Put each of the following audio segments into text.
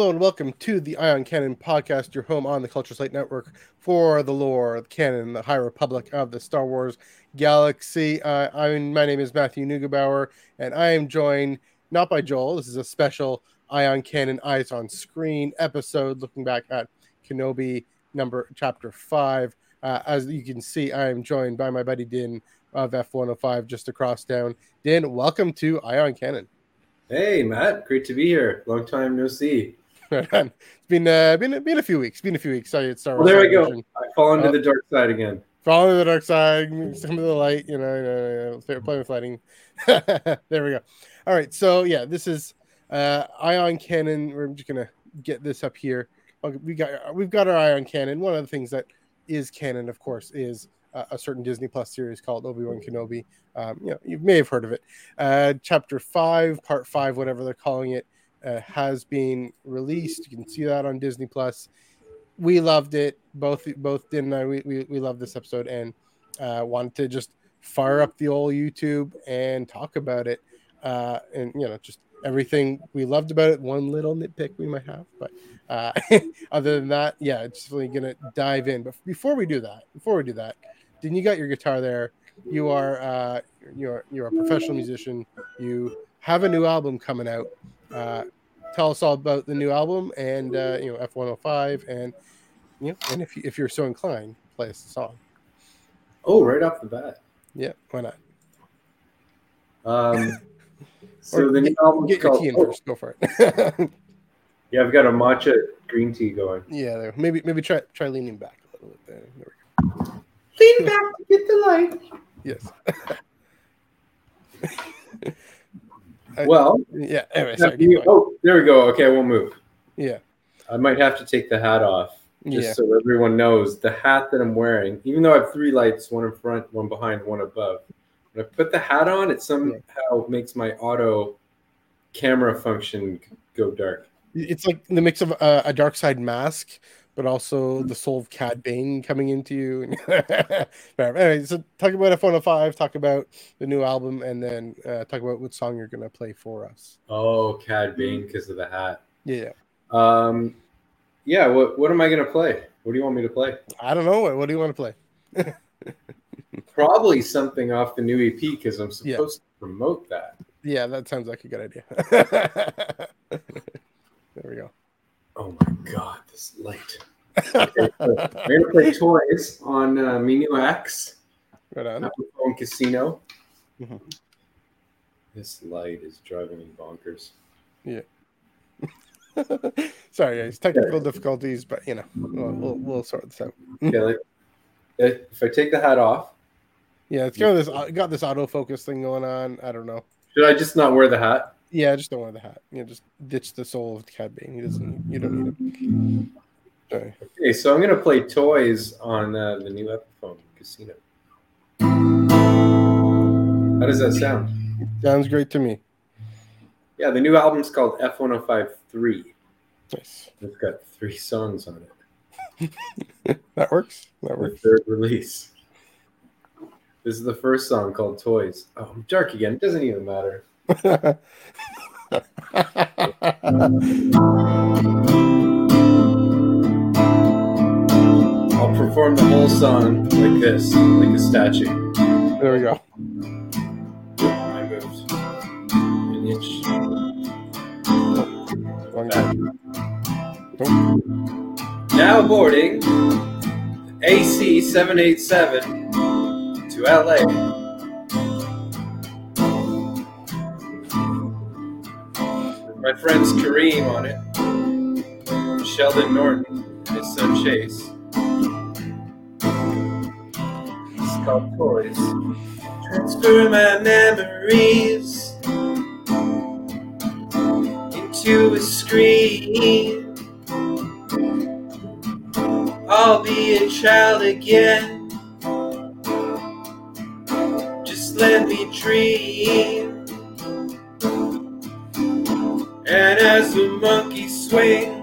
Hello and welcome to the Eye on Canon podcast, your home on the Culture Slate Network for the lore, the canon, the High Republic of the Star Wars galaxy. Uh, I'm, my name is Matthew Neugebauer, and I am joined not by Joel. This is a special Eye on Canon Eyes on Screen episode looking back at Kenobi number chapter five. Uh, as you can see, I am joined by my buddy Din of F105 just across town. Din, welcome to Eye on Canon. Hey, Matt. Great to be here. Long time no see. it's been uh, been been a few weeks. Been a few weeks. Sorry, it's Star Well, there we go. I fall into Oh. the dark side again. Fall into the dark side, some of the light. You know, you know, you know play with lighting. there we go. All right. So yeah, this is uh, Eye on Canon. We're just gonna get this up here. Okay, We got we've got our Eye on Canon. One of the things that is canon, of course, is uh, a certain Disney Plus series called Obi Wan Kenobi. Um, you know, you may have heard of it. Uh, chapter five, part five, whatever they're calling it, uh, has been released. You can see that on Disney Plus. We loved it. Both both Din and I we, we, we loved this episode and uh, wanted to just fire up the old YouTube and talk about it. Uh, and you know, just everything we loved about it. One little nitpick we might have, but uh, other than that, yeah, it's really gonna dive in. But before we do that, before we do that, then you got your guitar there. You are uh, you're you're a professional musician. You have a new album coming out. Uh, tell us all about the new album and uh, you know F105 and you know and if you, if you're so inclined, play us a song. Oh, right off the bat. Yeah, why not? Um, so Or the new get, album's get your called. tea in oh, first. Go for it. yeah, I've got a matcha green tea going. yeah, there. Maybe maybe try try leaning back a little bit there. There we go. Lean back to get the light. Yes. Well, yeah. Anyway, sorry. oh, there we go. Okay, I won't move. Yeah. I might have to take the hat off just Yeah. so everyone knows the hat that I'm wearing. Even though I have three lights, one in front, one behind, one above. When I put the hat on, it somehow makes my auto camera function go dark. It's like the mix of uh, a dark side mask, but also the soul of Cad Bane coming into you. anyway, so talk about F105, talk about the new album, and then uh, talk about what song you're gonna play for us. Oh, Cad Bane because of the hat. Yeah, Um, yeah. What What am I gonna play? What do you want me to play? I don't know. What, what do you want to play? Probably something off the new EP because I'm Yeah. supposed to promote that. Yeah, that sounds like a good idea. there we go. Oh my God, this light. Okay, so I'm gonna play toys on uh, Minu X, Right on. Phone Casino. Mhm. This light is driving me bonkers. Yeah. Sorry, guys. Technical difficulties, but you know, we'll, we'll, we'll sort this out. Okay, like, if I take the hat off, Yeah, it's kind of this uh, got this autofocus thing going on. I don't know. should I just not wear the hat? Yeah, I just don't wear the hat. You know, just ditch the soul of the Cad Bane. He doesn't. You don't need him. Sorry. Okay, so I'm gonna play toys on uh, the new Epiphone Casino. How does that sound? Sounds great to me. Yeah, the new album's called F1053. Nice. It's got three songs on it. That works. That The works. third release. This is the first song called Toys. Oh, I'm dark again. It doesn't even matter. I'll perform the whole song like this, like a statue. there we go. I moved an inch. Wrong back. Now boarding AC 787 to LA. My friends Kareem on it, Sheldon Norton, and his son Chase. Called Toys. Transfer my memories into a screen. I'll be a child again. Just let me dream. And as the monkey swings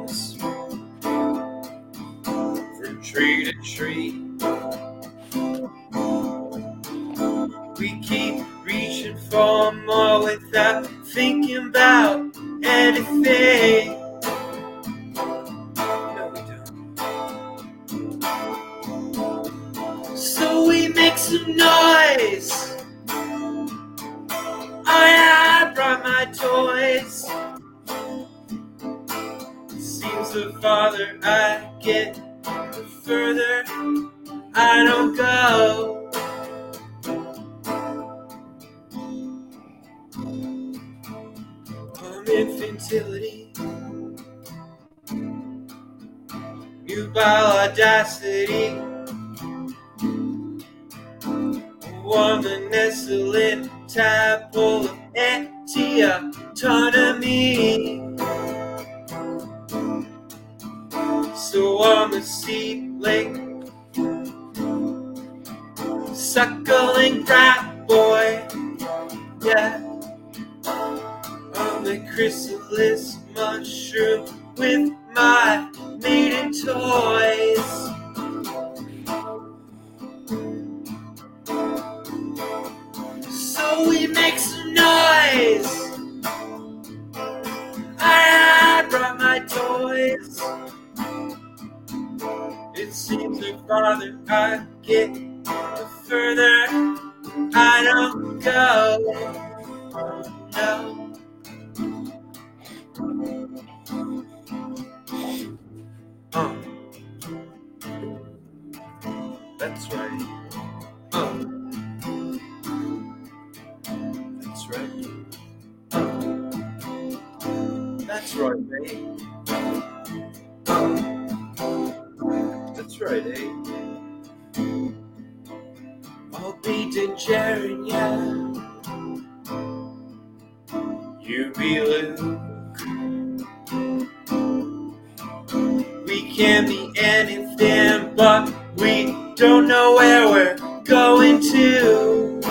going.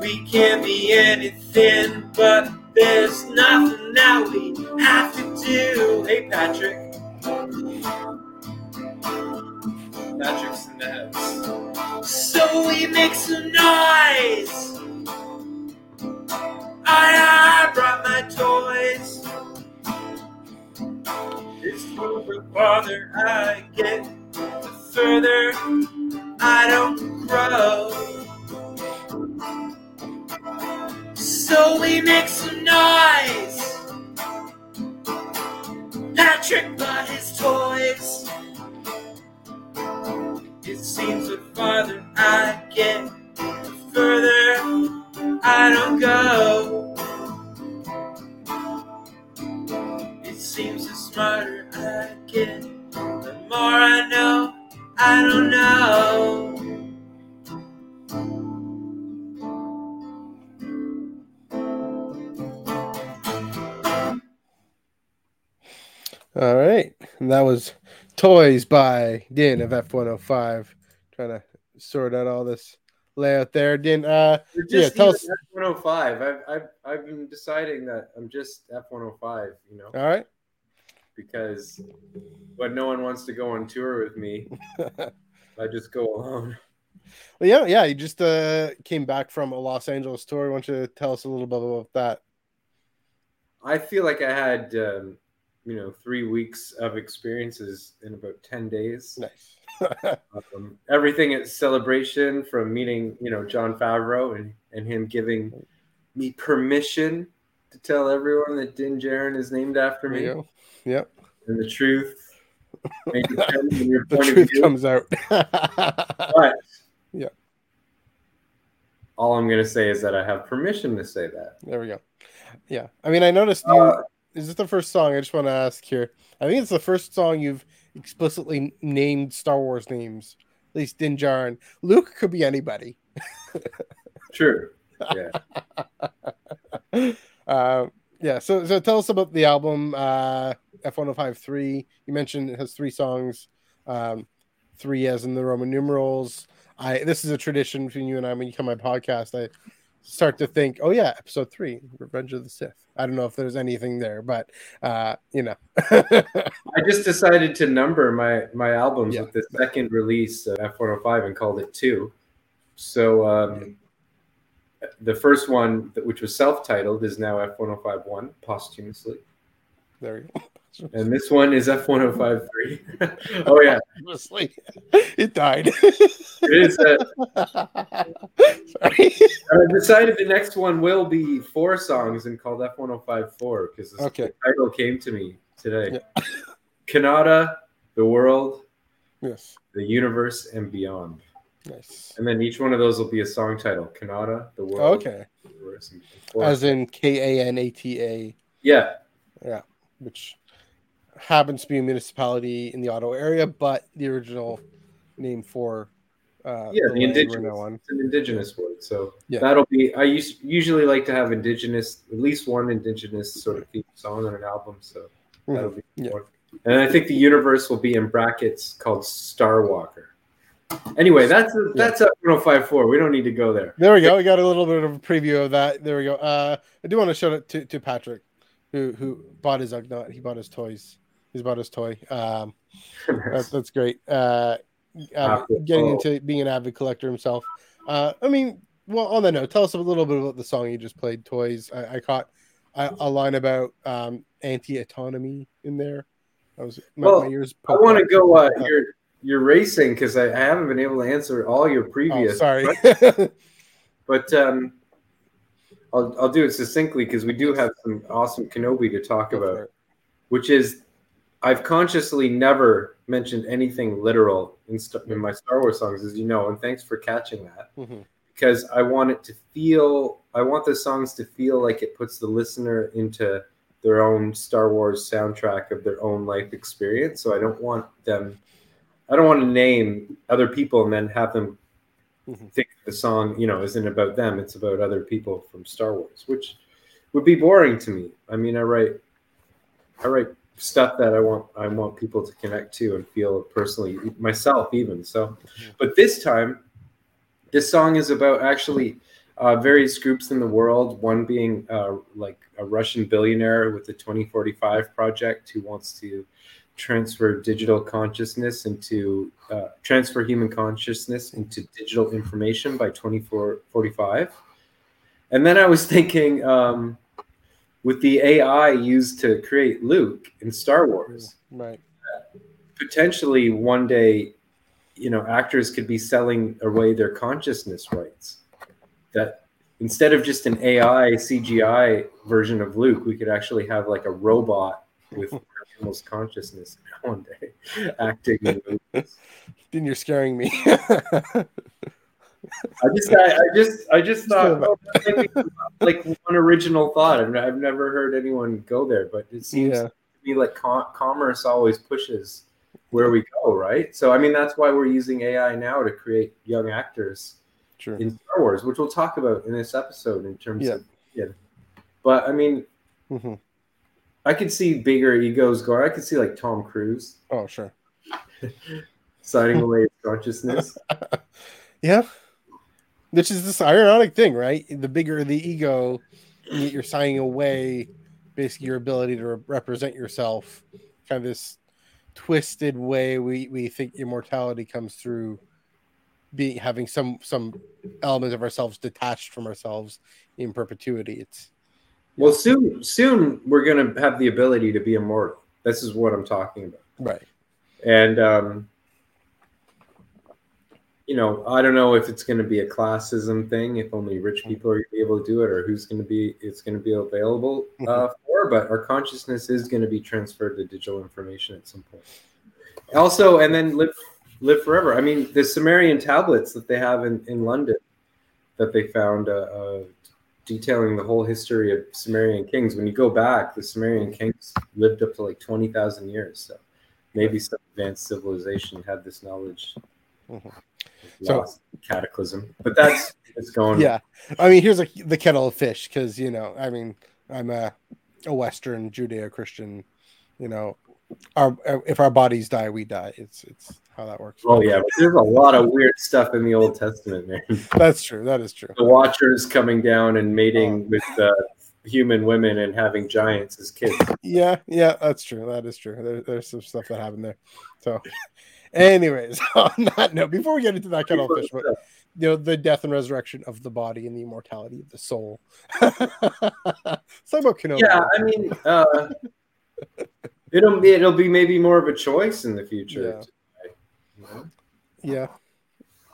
We can't be anything, but there's nothing that we have to do. Hey, Patrick. Patrick's in the house. So we make some noise. I, I brought my toys. It's the farther I get, further I don't grow. So we make some noise. Patrick bought his toys. It seems the farther I get, the further I don't go. It seems the smarter I get, the more I know I don't know. All right. And that was Toys by Din of F105. Trying to sort out all this layout there. Din, uh, You're yeah, tell even us. F105. I've, I've, I've been deciding that I'm just F105, you know, All right. Because when no one wants to go on tour with me, I just go alone. Well, yeah, yeah. You just uh, came back from a Los Angeles tour. Why don't you tell us a little bit about that? I feel like I had, um, you know, three weeks of experiences in about 10 days. Nice. Um, everything at celebration from meeting, you know, Jon Favreau and, and him giving me permission to tell everyone that Din Djarin is named after me. Yep. and the truth. Make it come from your The truth comes out. But Yeah. all I'm going to say is that I have permission to say that. there we go. Yeah. I mean, I noticed you. Uh, is this the first song? I just want to ask here. I think it's the first song you've explicitly named Star Wars names. At least Din Djarin. Luke could be anybody. True. Yeah. uh, yeah. So, so tell us about the album uh, F1053. You mentioned it has three songs, um, three as in the Roman numerals. I this is a tradition between you and I. When you come on my podcast, I start to think, oh yeah, episode three, Revenge of the Sith. I don't know if there's anything there, but uh, you know. I just decided to number my my albums Yeah. with the second release of F105 and called it two. So um, the first one, which was self-titled, is now F1051 posthumously. there we go. and this one is F1053. oh yeah, Honestly, it died. it is. Uh, Sorry. I decided the next one will be four songs and called F1054 because the Okay. title came to me today. Yeah. Kanata, the world, Yes. the universe, and beyond. Nice. And then each one of those will be a song title. Kanata, the world, Okay. the universe, and. As in K A N A T A, Yeah. yeah, which happens to be a municipality in the Ottawa area, but the original name for uh, yeah, the indigenous. It's an indigenous word, so Yeah. that'll be. I us- usually like to have indigenous, at least one indigenous sort of theme song on an album. So that'll be Yeah. one. And I think the universe will be in brackets called Star Walker. Anyway, that's that's up 1054. We don't need to go there. There we go. We got a little bit of a preview of that. There we go. Uh, I do want to show it to, to Patrick, who who bought his Ugnaught. He bought his toys. He's bought his toy. Um, that's that's great. Uh, uh, getting Oh. into being an avid collector himself. Uh, I mean, well, on that note, tell us a little bit about the song you just played, "Toys." I, I caught a, a line about um, anti-autonomy in there. I was my, Well, my ears. I want to go. Uh, you're you're racing because I, I haven't been able to answer all your Oh, previous. sorry. But um, I'll I'll do it succinctly because we do have some awesome Kenobi to talk about. which is I've consciously never mentioned anything literal in, st- in my Star Wars songs, as you know, and thanks for catching that Mhm. because I want it to feel, I want the songs to feel like it puts the listener into their own Star Wars soundtrack of their own life experience. So I don't want them, I don't want to name other people and then have them Mhm. think the song, you know, isn't about them. It's about other people from Star Wars, which would be boring to me. I mean, I write, I write stuff that I want, I want people to connect to and feel personally, myself even. So, but this time, this song is about actually uh, various groups in the world. One being uh, like a Russian billionaire with the 2045 project who wants to transfer digital consciousness into uh, transfer human consciousness into digital information by 2045. And then I was thinking, um, with the AI used to create Luke in Star Wars, Right. potentially one day, you know, actors could be selling away their consciousness rights. That instead of just an AI CGI version of Luke, we could actually have like a robot with almost consciousness one day acting. in movies. Then you're scaring me. I just, I, I just, I just thought, oh, that might be, like one original thought. I've, I've never heard anyone go there, but it seems yeah. to me like com- commerce always pushes where we go, right? So, I mean, that's why we're using AI now to create young actors in Star Wars, which we'll talk about in this episode in terms Yeah. of, yeah. But I mean, hmm I could see bigger egos going. I could see like Tom Cruise Oh, sure. signing away his consciousness. Yeah. Which is this ironic thing, right? The bigger the ego, you're signing away basically your ability to re- represent yourself. Kind of this twisted way we, we think immortality comes through being having some some elements of ourselves detached from ourselves in perpetuity. It's Well, soon, soon we're gonna have the ability to be immortal. This is what I'm talking about. right. And um, you know, I don't know if it's going to be a classism thing, if only rich people are going to be able to do it, or who's going to be it's going to be available uh, for. But our consciousness is going to be transferred to digital information at some point. Also, and then live live forever. I mean, the Sumerian tablets that they have in in London that they found. Uh, uh, detailing the whole history of Sumerian kings. When you go back, the Sumerian kings lived up to like 20,000 years. So maybe some advanced civilization had this knowledge. Mhm. So- cataclysm. But that's it's going. Yeah. I mean, here's a, the kettle of fish because, you know, I mean, I'm a, a Western Judeo Christian, you know, our if our bodies die, we die. It's it's how that works. Oh yeah, there's a lot of weird stuff in the Old Testament, man. That's true. That is true. The Watchers coming down and Oh. mating with uh, human women and having giants as kids. Yeah, yeah, that's true. That is true. There, there's some stuff that happened there. So, anyways, on that note, before we get into that kettle of fish, but you know, the death and resurrection of the body and the immortality of the soul. Talk about Kenobi. Yeah, I mean, uh, it'll be it'll be maybe more of a choice in the future. You know? Yeah.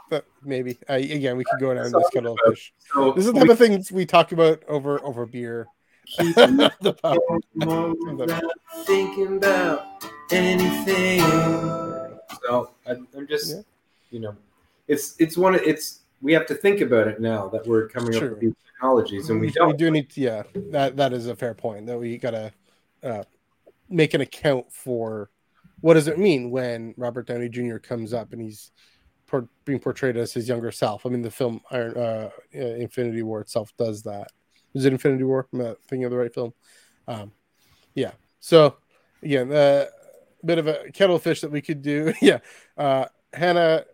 But maybe I, again we could go down this kettle of fish. So This is the type of things we talk about over over beer. The thinking about anything. So I, I'm just, Yeah. you know, it's it's one. of It's we have to think about it now that we're coming up with these technologies, and we we don't. We do need to yeah that that is a fair point that we gotta uh, make an account for what does it mean when robert downey jr comes up and he's por- being portrayed as his younger self i mean the film Iron, uh, uh, infinity war itself does that is it infinity war am i thinking of the right film um, yeah so again uh, bit of a kettlefish that we could do yeah uh, hannah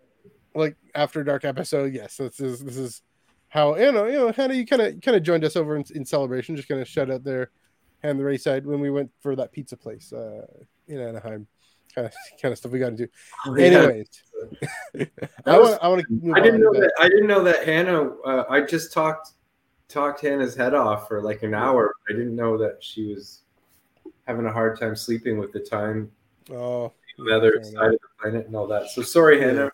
like after dark episode yes this is this is how you know you know Hannah, you kind of kind of joined us over in, in celebration. Just kind of shout out there, and the race side when we went for that pizza place uh, in Anaheim, kind of kind of stuff we got to do. Oh, Yeah. Anyways, I want I want to. I didn't know that. I didn't know that Hannah. Uh, I just talked talked Hannah's head off for like an hour. I didn't know that she was having a hard time sleeping with the time Oh, other fair enough. side of the planet and all that. So sorry, Yeah. Hannah.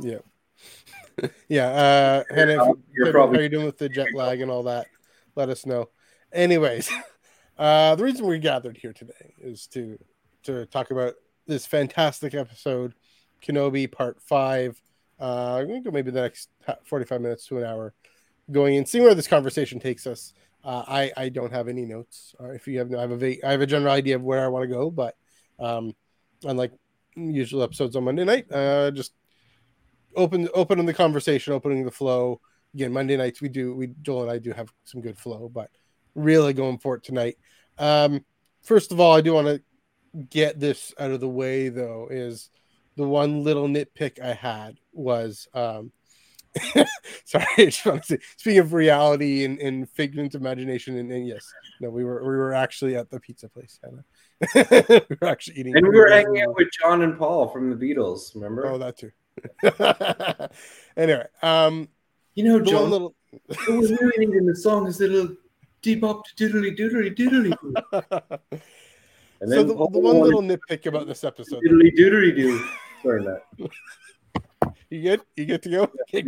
Yeah. yeah. Uh, Hannah, if, You're you're probably- how you doing with the jet lag and all that? Let us know. Anyways, uh, the reason we gathered here today is to to talk about this fantastic episode, Kenobi Part Five. Uh, I'm gonna go maybe the next 45 minutes to an hour, going and seeing where this conversation takes us. Uh, I I don't have any notes. Uh, if you have, no, I have a vague, I have a general idea of where I want to go, but um, unlike usual episodes on Monday night, uh, just open opening the conversation, opening the flow. Again, Monday nights we do we Joel and I do have some good flow, but really going for it tonight. Um, first of all, I do want to get this out of the way though, is the one little nitpick I had was um sorry, I just want to say speaking of reality and, and figment of imagination and, and yes, no, we were we were actually at the pizza place, Hannah. we were actually eating And we were hanging out with John and Paul from the Beatles. Remember? Oh, that too. anyway, um, you know, John. little. what we really in the song is a little debop diddly doodly doodly. And so the, the one little nitpick about this episode. diddly doodly doo. Sorry, Matt. You good? You good to go? I'm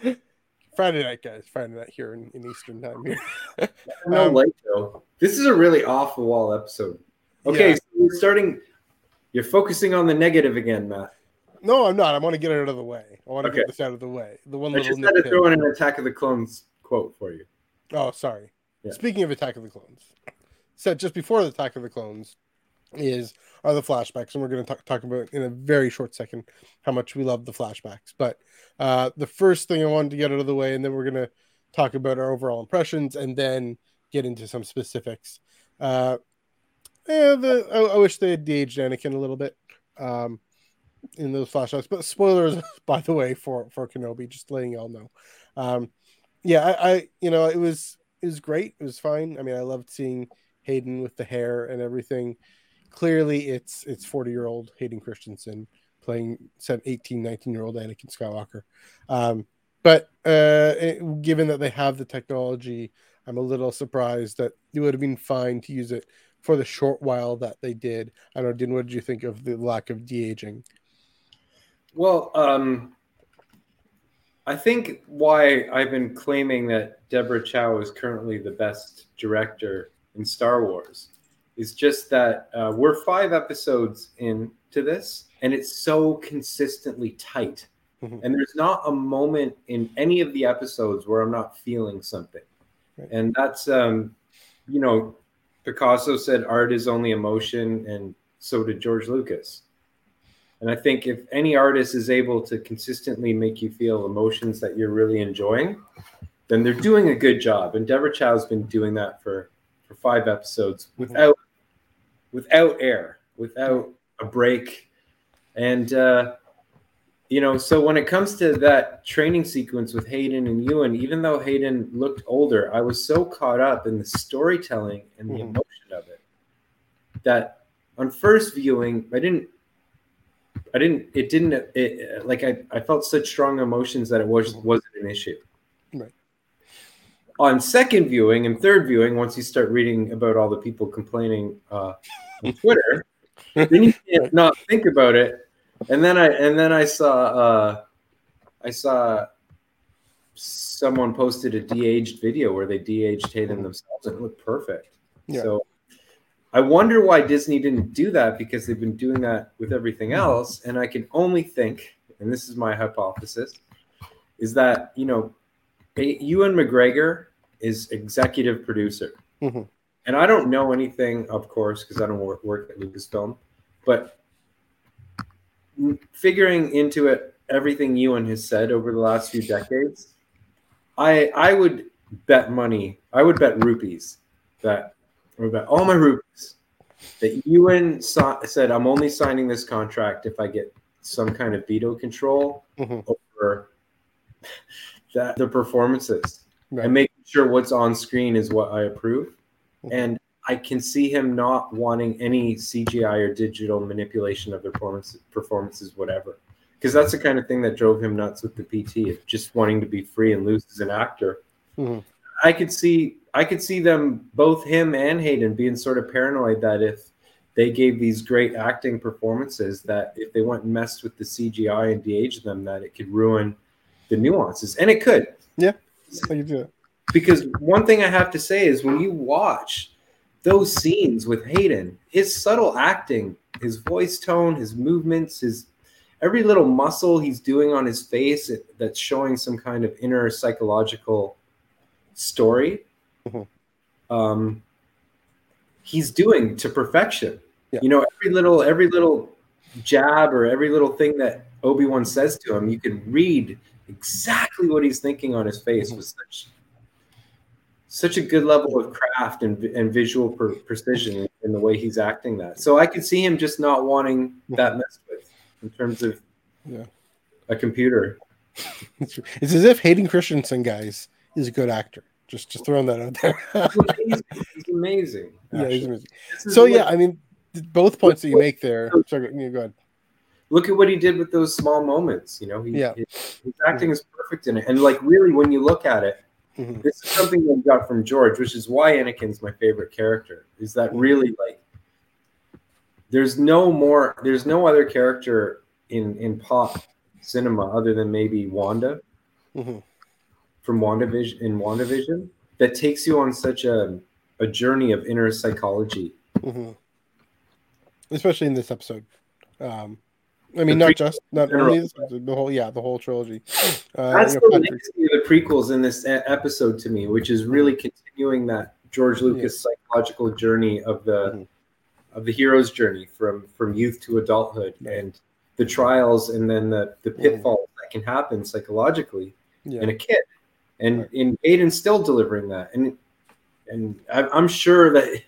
good. Friday night, guys. Friday night here in, in Eastern time here. No Um, light though. This is a really off the wall episode. Okay, Yeah. so we're starting. You're focusing on the negative again, Matt. No, I'm not. I want to get it out of the way. I want to Okay. get this out of the way. The one I little just had to throw in an Attack of the Clones quote for you. Oh, sorry. Yeah. Speaking of Attack of the Clones, said just before the Attack of the Clones is are the flashbacks, and we're going to talk, talk about in a very short second how much we love the flashbacks. But uh, the first thing I wanted to get out of the way, and then we're going to talk about our overall impressions, and then get into some specifics. Uh, yeah, the I, I wish they had de-aged Anakin a little bit um, in those flashbacks. But spoilers, by the way, for for Kenobi, just letting y'all know. Um, yeah, I, I you know it was it was great. It was fine. I mean, I loved seeing Hayden with the hair and everything. Clearly, it's it's 40 year old Hayden Christensen playing some 18, 19 year old Anakin Skywalker. Um, but uh, it- given that they have the technology, I'm a little surprised that it would have been fine to use it for the short while that they did. I don't know, Din, what did you think of the lack of de aging? Well, um, I think why I've been claiming that Deborah Chow is currently the best director in Star Wars is just that uh, we're five episodes into this, and it's so consistently tight. Mhm. And there's not a moment in any of the episodes where I'm not feeling something. Right. And that's, um, you know, Picasso said art is only emotion, and so did George Lucas. And I think if any artist is able to consistently make you feel emotions that you're really enjoying, then they're doing a good job. And Deborah Chow's been doing that for for five episodes without without air, without a break. And uh, you know, so when it comes to that training sequence with Hayden and Ewan, even though Hayden looked older, I was so caught up in the storytelling and the Mhm. emotion of it that on first viewing, I didn't I didn't. It didn't. It, like I, I felt such strong emotions that it was wasn't an issue. On second viewing and third viewing, once you start reading about all the people complaining uh, on Twitter, then you can't not think about it. And then I and then I saw uh, I saw someone posted a de-aged video where they de-aged Hayden themselves and it looked perfect. Yeah. So I wonder why Disney didn't do that because they've been doing that with everything else. And I can only think, and this is my hypothesis, is that you know, Ewan McGregor is executive producer, Mhm. and I don't know anything, of course, because I don't work, work at Lucasfilm, but figuring into it everything Ewan has said over the last few decades, I I would bet money, I would bet rupees that I would bet all my rupees that Ewan saw, said, "I'm only signing this contract if I get some kind of veto control Mhm. over that the performances Right. and making sure what's on screen is what I approve." And I can see him not wanting any CGI or digital manipulation of their performances, performances whatever. Because that's the kind of thing that drove him nuts with the PT, of just wanting to be free and loose as an actor. Mhm. I could see I could see them both him and Hayden being sort of paranoid that if they gave these great acting performances that if they went and messed with the CGI and de-aged them that it could ruin the nuances. And it could. I can do it. Because one thing I have to say is when you watch those scenes with Hayden, his subtle acting, his voice tone, his movements, his every little muscle he's doing on his face that's showing some kind of inner psychological story. Mhm. Um, he's doing to perfection. Yeah. You know, every little every little jab or every little thing that Obi Wan says to him, you can read exactly what he's thinking on his face Mhm. with such such a good level of craft and, and visual per, precision in the way he's acting that. So I could see him just not wanting that messed with in terms of Yeah. a computer. It's, it's as if Hayden Christensen, guys, is a good actor. Just just throwing that out there. He's amazing. He's amazing. yeah, he's amazing. So yeah, I mean, both points that you make there. Sorry, go ahead. Look at what he did with those small moments. You know, he, Yeah. his, his acting is perfect in it. And like really, when you look at it, Mhm. this is something that we got from George, which is why Anakin's my favorite character. Is that really like there's no more, there's no other character in in pop cinema other than maybe Wanda Mhm. from WandaVision in WandaVision that takes you on such a a journey of inner psychology. Mhm. Especially in this episode. Um, I mean, The not just not only this the whole yeah, the whole trilogy. Uh, That's you know, the Patrick- legacy of the prequels in this episode to me, which is really continuing that George Lucas psychological journey of the Mhm. of the hero's journey from from youth to adulthood Right. and the trials and then the the Mhm. pitfalls that can happen psychologically yeah. in a kid, and Right. in Hayden's still delivering that, and and I'm sure that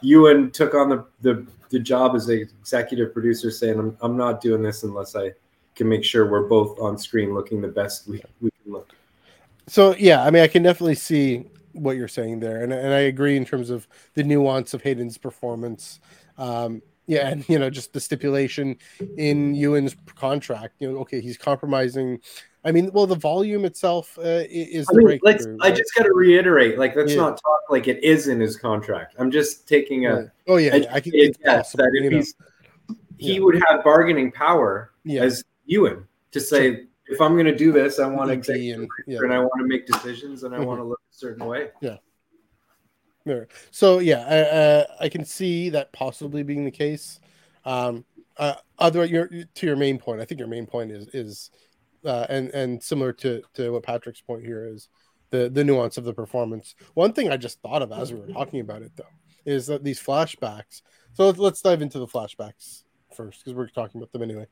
Ewan took on the the the job as the executive producer, saying, "I'm I'm not doing this unless I." Can make sure we're both on screen looking the best we, we can look. So yeah, I mean, I can definitely see what you're saying there, and and I agree in terms of the nuance of Hayden's performance. Um, yeah, and you know, just the stipulation in Ewan's contract. You know, okay, he's compromising. I mean, well, the volume itself uh, is I mean, let's. I just got to reiterate, like, let's Yeah. not talk like it is in his contract. I'm just taking a Yeah. Oh yeah, yeah, I can. It's guess possible. that if You know, he's, he Yeah. would have bargaining power as Ewan to say, if I'm going to do this, I want to and and I want to make decisions and I Mhm. want to look a certain way. Yeah. So yeah, I, uh, I can see that possibly being the case. Um, uh, other your to your main point, I think your main point is is uh, and and similar to to what Patrick's point here is the the nuance of the performance. One thing I just thought of as we were talking about it though is that these flashbacks. So let's, let's dive into the flashbacks first because we're talking about them anyway.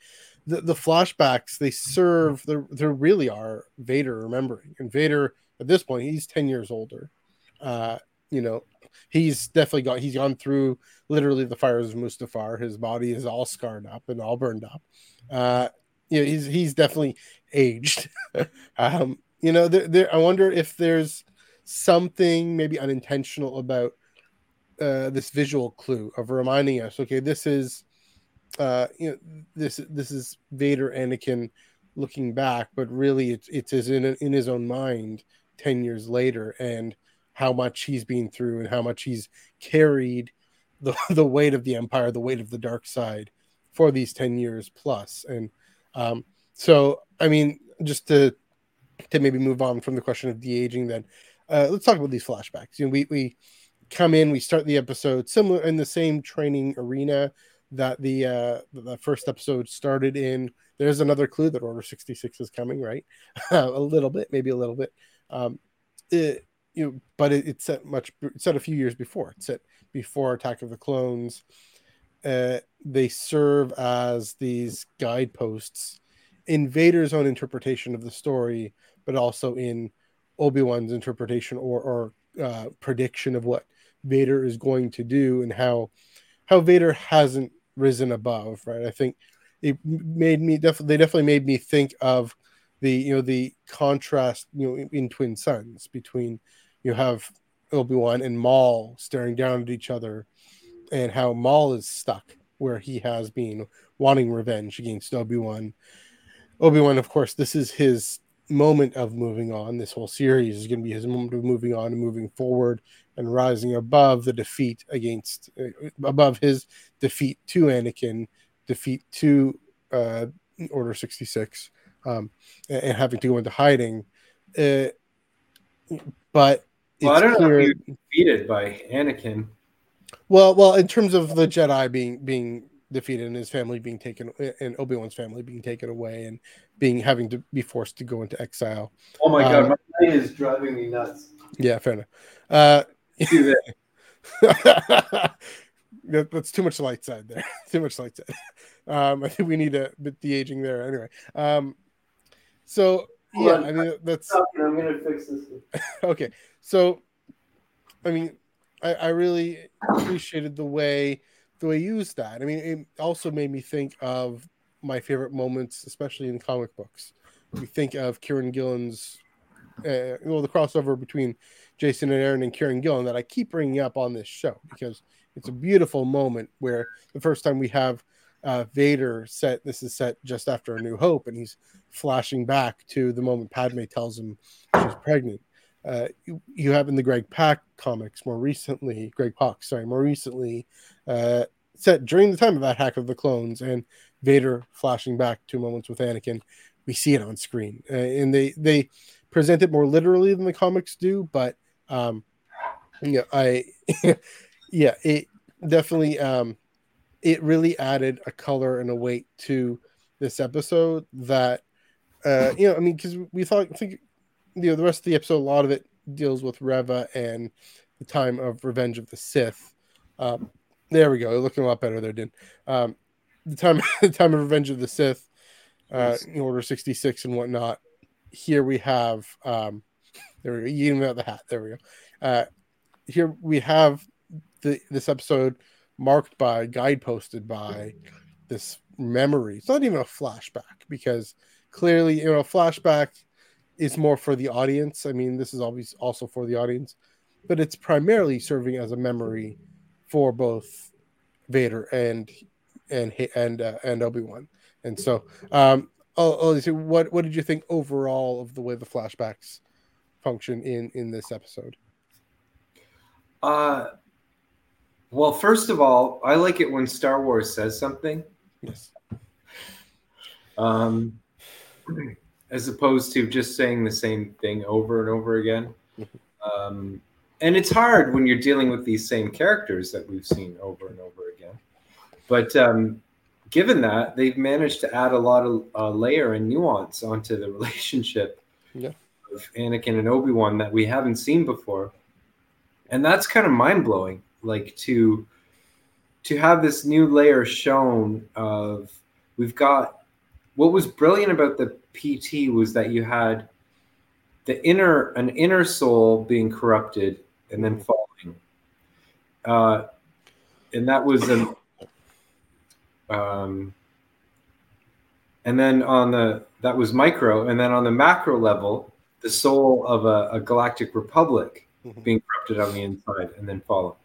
The the flashbacks they serve there they really are Vader remembering, and Vader at this point he's ten years older. Uh, you know, he's definitely got he's gone through literally the fires of Mustafar. His body is all scarred up and all burned up. Uh, you know, he's he's definitely aged. um, you know, there, there I wonder if there's something maybe unintentional about uh, this visual clue of reminding us, okay, this is uh, you know, this this is Vader Anakin looking back, but really it's it's his in in his own mind 10 years later and how much he's been through and how much he's carried the, the weight of the empire, the weight of the dark side for these 10 years plus. And um, so, I mean, just to to maybe move on from the question of de aging, then uh, let's talk about these flashbacks. You know, we we come in, we start the episode similar in the same training arena that the uh the first episode started in. There's another clue that Order 66 is coming, right? a little bit, maybe a little bit. Um, it, you know, but it, it's set much set a few years before. It's set before Attack of the Clones. Uh, they serve as these guideposts in Vader's own interpretation of the story, but also in Obi Wan's interpretation or, or uh, prediction of what Vader is going to do and how how Vader hasn't risen above. Right, I think it made me definitely they definitely made me think of the you know the contrast you know in, in Twin Suns between you have Obi Wan and Maul staring down at each other, and how Maul is stuck where he has been wanting revenge against Obi Wan. Obi Wan, of course, this is his moment of moving on. This whole series is going to be his moment of moving on and moving forward and rising above the defeat against, uh, above his defeat to Anakin, defeat to uh, Order 66, um, and, having to go into hiding. Uh, but well, I don't clear... know if defeated by Anakin. Well, well, in terms of the Jedi being being defeated and his family being taken and Obi-Wan's family being taken away and being having to be forced to go into exile. Oh my god, um, my brain is driving me nuts. Yeah, fair enough. Uh, that, that's too much light side there. too much light side. Um, I think we need a bit de aging there anyway. Um, so yeah, I mean that's. I'm gonna fix this. okay, so I mean, I, I really appreciated the way the way you used that. I mean, it also made me think of my favorite moments, especially in comic books. We think of Kieron Gillen's, uh, well, the crossover between Jason and Aaron and Kieron Gillen that I keep bringing up on this show because it's a beautiful moment where the first time we have uh, Vader set, this is set just after A New Hope, and he's flashing back to the moment Padme tells him she's pregnant. Uh, you, you, have in the Greg Pak comics more recently, Greg Pak, sorry, more recently, uh, set during the time of that hack of the clones and Vader flashing back to moments with Anakin. We see it on screen, uh, and they they present it more literally than the comics do. But um, yeah, I yeah, it definitely um, it really added a color and a weight to this episode that uh, you know, I mean, because we thought I think you know the rest of the episode, a lot of it deals with Reva and the time of Revenge of the Sith. Um, there we go, looking a lot better there, Din. Um, the time, the time of Revenge of the Sith, uh, in Order sixty six and whatnot. Here we have, um, there we go. You even got the hat. There we go. Uh, here we have the this episode marked by, guideposted by this memory. It's not even a flashback because clearly, you know, flashback is more for the audience. I mean, this is always also for the audience, but it's primarily serving as a memory for both Vader and and and uh, and Obi Wan. And so, um, oh, oh, so what what did you think overall of the way the flashbacks function in in this episode? Uh, well, first of all, I like it when Star Wars says something. Yes. Um, as opposed to just saying the same thing over and over again. Um, and it's hard when you're dealing with these same characters that we've seen over and over again. But um, given that, they've managed to add a lot of uh, layer and nuance onto the relationship yeah. of Anakin and Obi Wan that we haven't seen before, and that's kind of mind blowing. Like to to have this new layer shown of we've got what was brilliant about the PT was that you had the inner an inner soul being corrupted and then falling, uh, and that was an um, and then on the that was micro, and then on the macro level, the soul of a, a galactic republic mm-hmm. being corrupted on the inside and then falling.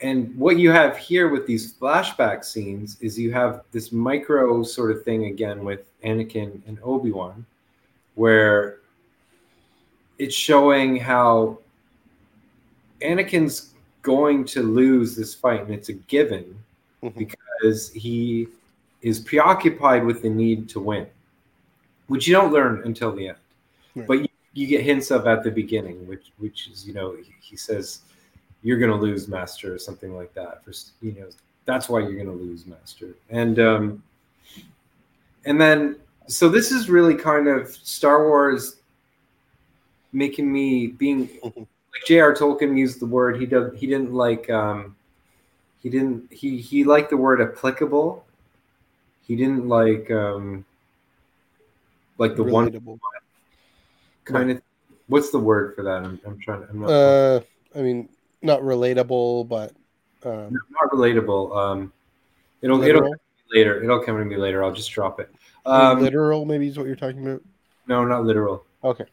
And what you have here with these flashback scenes is you have this micro sort of thing again with Anakin and Obi Wan, where it's showing how Anakin's going to lose this fight, and it's a given Mhm. because he is preoccupied with the need to win, which you don't learn until the end. Right. But you, you get hints of at the beginning, which which is you know he, he says you're going to lose, master, or something like that. For you know that's why you're going to lose, master, and um, and then so this is really kind of Star Wars making me being like J.R. Tolkien used the word he does he didn't like um he didn't he he liked the word applicable he didn't like um like the one kind of what's the word for that I'm, I'm trying to I'm not, Uh, I mean, not relatable, but um, not relatable um it'll it'll literal. come to me later it'll come to me later I'll just drop it um literal, maybe is what you're talking about. no not literal Okay.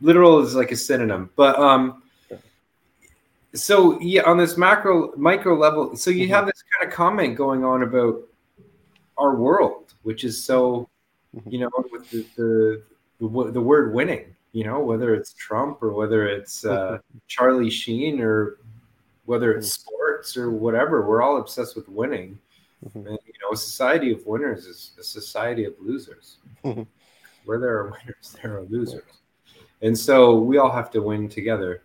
literal is like a synonym but um Okay. so yeah on this macro micro level so you Mhm. have this kind of comment going on about our world which is so Mhm. you know with the the, the, the word winning you know whether it's trump or whether it's uh, charlie sheen or whether it's sports or whatever we're all obsessed with winning Mhm. and, you know a society of winners is a society of losers Mhm. where there are winners there are losers and so we all have to win together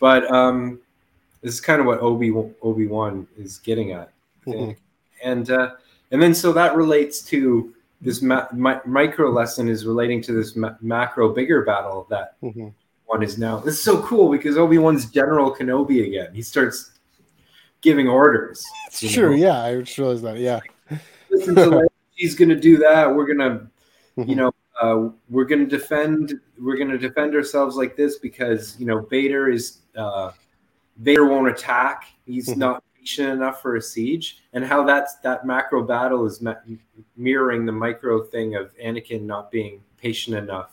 but um this is kind of what obi obi-wan is getting at I think. and uh and then so that relates to this ma- mi- micro lesson is relating to this ma- macro bigger battle that Mhm. One is now this is so cool because obi-wan's general kenobi again he starts giving orders you Sure, know? yeah, I just realized that. Yeah, listen to like, he's gonna do that we're gonna you Mhm. know uh, we're gonna defend we're gonna defend ourselves like this because you know vader is uh vader won't attack he's Mhm. not patient enough for a siege and how that's that macro battle is ma- mirroring the micro thing of anakin not being patient enough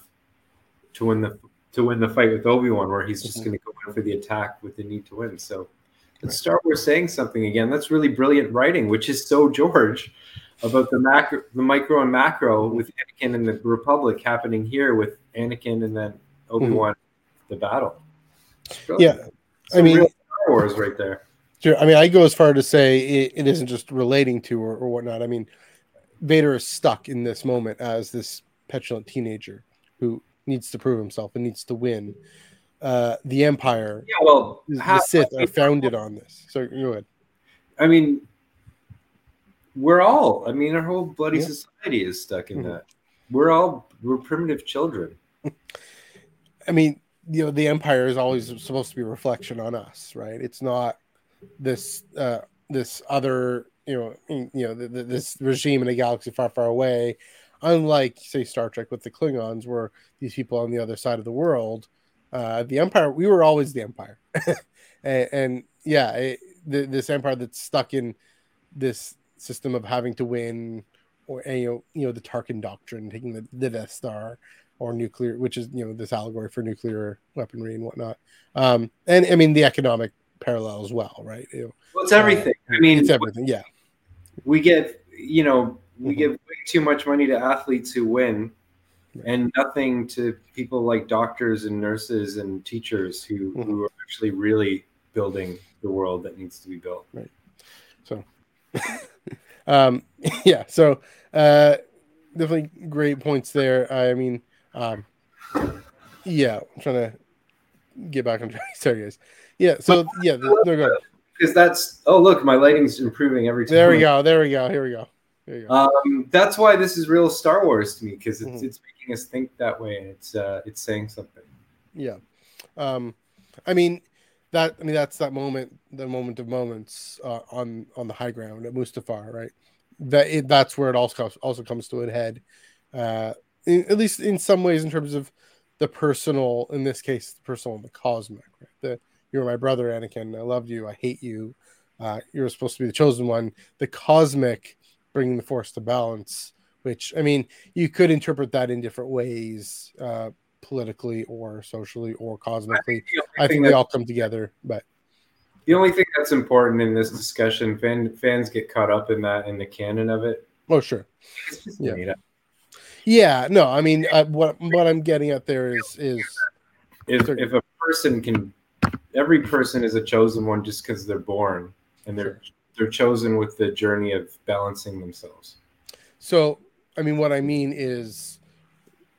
to win the to win the fight with obi-wan where he's just Mhm. gonna go in for the attack with the need to win so Right. it's star wars saying something again that's really brilliant writing which is so george about the macro, the micro and macro with Anakin and the Republic happening here with Anakin and then Obi Wan, the battle. Yeah, I mean- Star Wars right there. Sure. I mean, I go as far to say it, it isn't just relating to or, or whatnot. I mean, Vader is stuck in this moment as this petulant teenager who needs to prove himself and needs to win. Uh, the Empire, Yeah, well, the Sith are founded on this. So go ahead. I mean, we're all. I mean, our whole bloody Yeah. society is stuck in Mhm. that. We're all we're primitive children. I mean, you know, the Empire is always supposed to be a reflection on us, right? It's not this uh, this other, you know, you know, th- th- this regime in a galaxy far, far away. Unlike, say, Star Trek with the Klingons, where these people on the other side of the world, uh, the Empire, we were always the Empire, and, and yeah, it, the, this Empire that's stuck in this system of having to win, or you know, you know, the Tarkin doctrine, taking the, the Death Star, or nuclear, which is you know this allegory for nuclear weaponry and whatnot. Um, and I mean the economic parallel as well, right? You know, Well, it's everything. I mean, it's everything. Yeah, we get you know we give way too much money to athletes who win and nothing to people like doctors and nurses and teachers who, Mhm. who are actually really building the world that needs to be built Right. so um, yeah. So uh, definitely great points there. I mean, um, yeah, I'm trying to get back on track. Sorry, guys. Yeah. So yeah, the, no, go ahead. because that's oh look my lighting's improving every time there we go. There we go. Here we go. There you go. um, that's why this is real star wars to me because it's, Mhm. it's making us think that way and it's uh, it's saying something Yeah. Um, I mean that I mean that's that moment, the moment of moments uh, on on the high ground at Mustafar, right? That it, that's where it also comes also comes to a head. Uh, in, at least in some ways, in terms of the personal, in this case, the personal and the cosmic. Right? The you're my brother, Anakin. I loved you. I hate you. Uh, you're supposed to be the chosen one. The cosmic, bringing the force to balance. Which I mean, you could interpret that in different ways. Uh, politically or socially or cosmically. The only I think they all come together, but the only thing that's important in this discussion fan, fans get caught up in that in the canon of it oh sure, Yeah. made up. yeah. No, I mean, uh, what what I'm getting at there is is if if a person can, every person is a chosen one just because they're born, and they're they're chosen with the journey of balancing themselves. So, I mean, what I mean is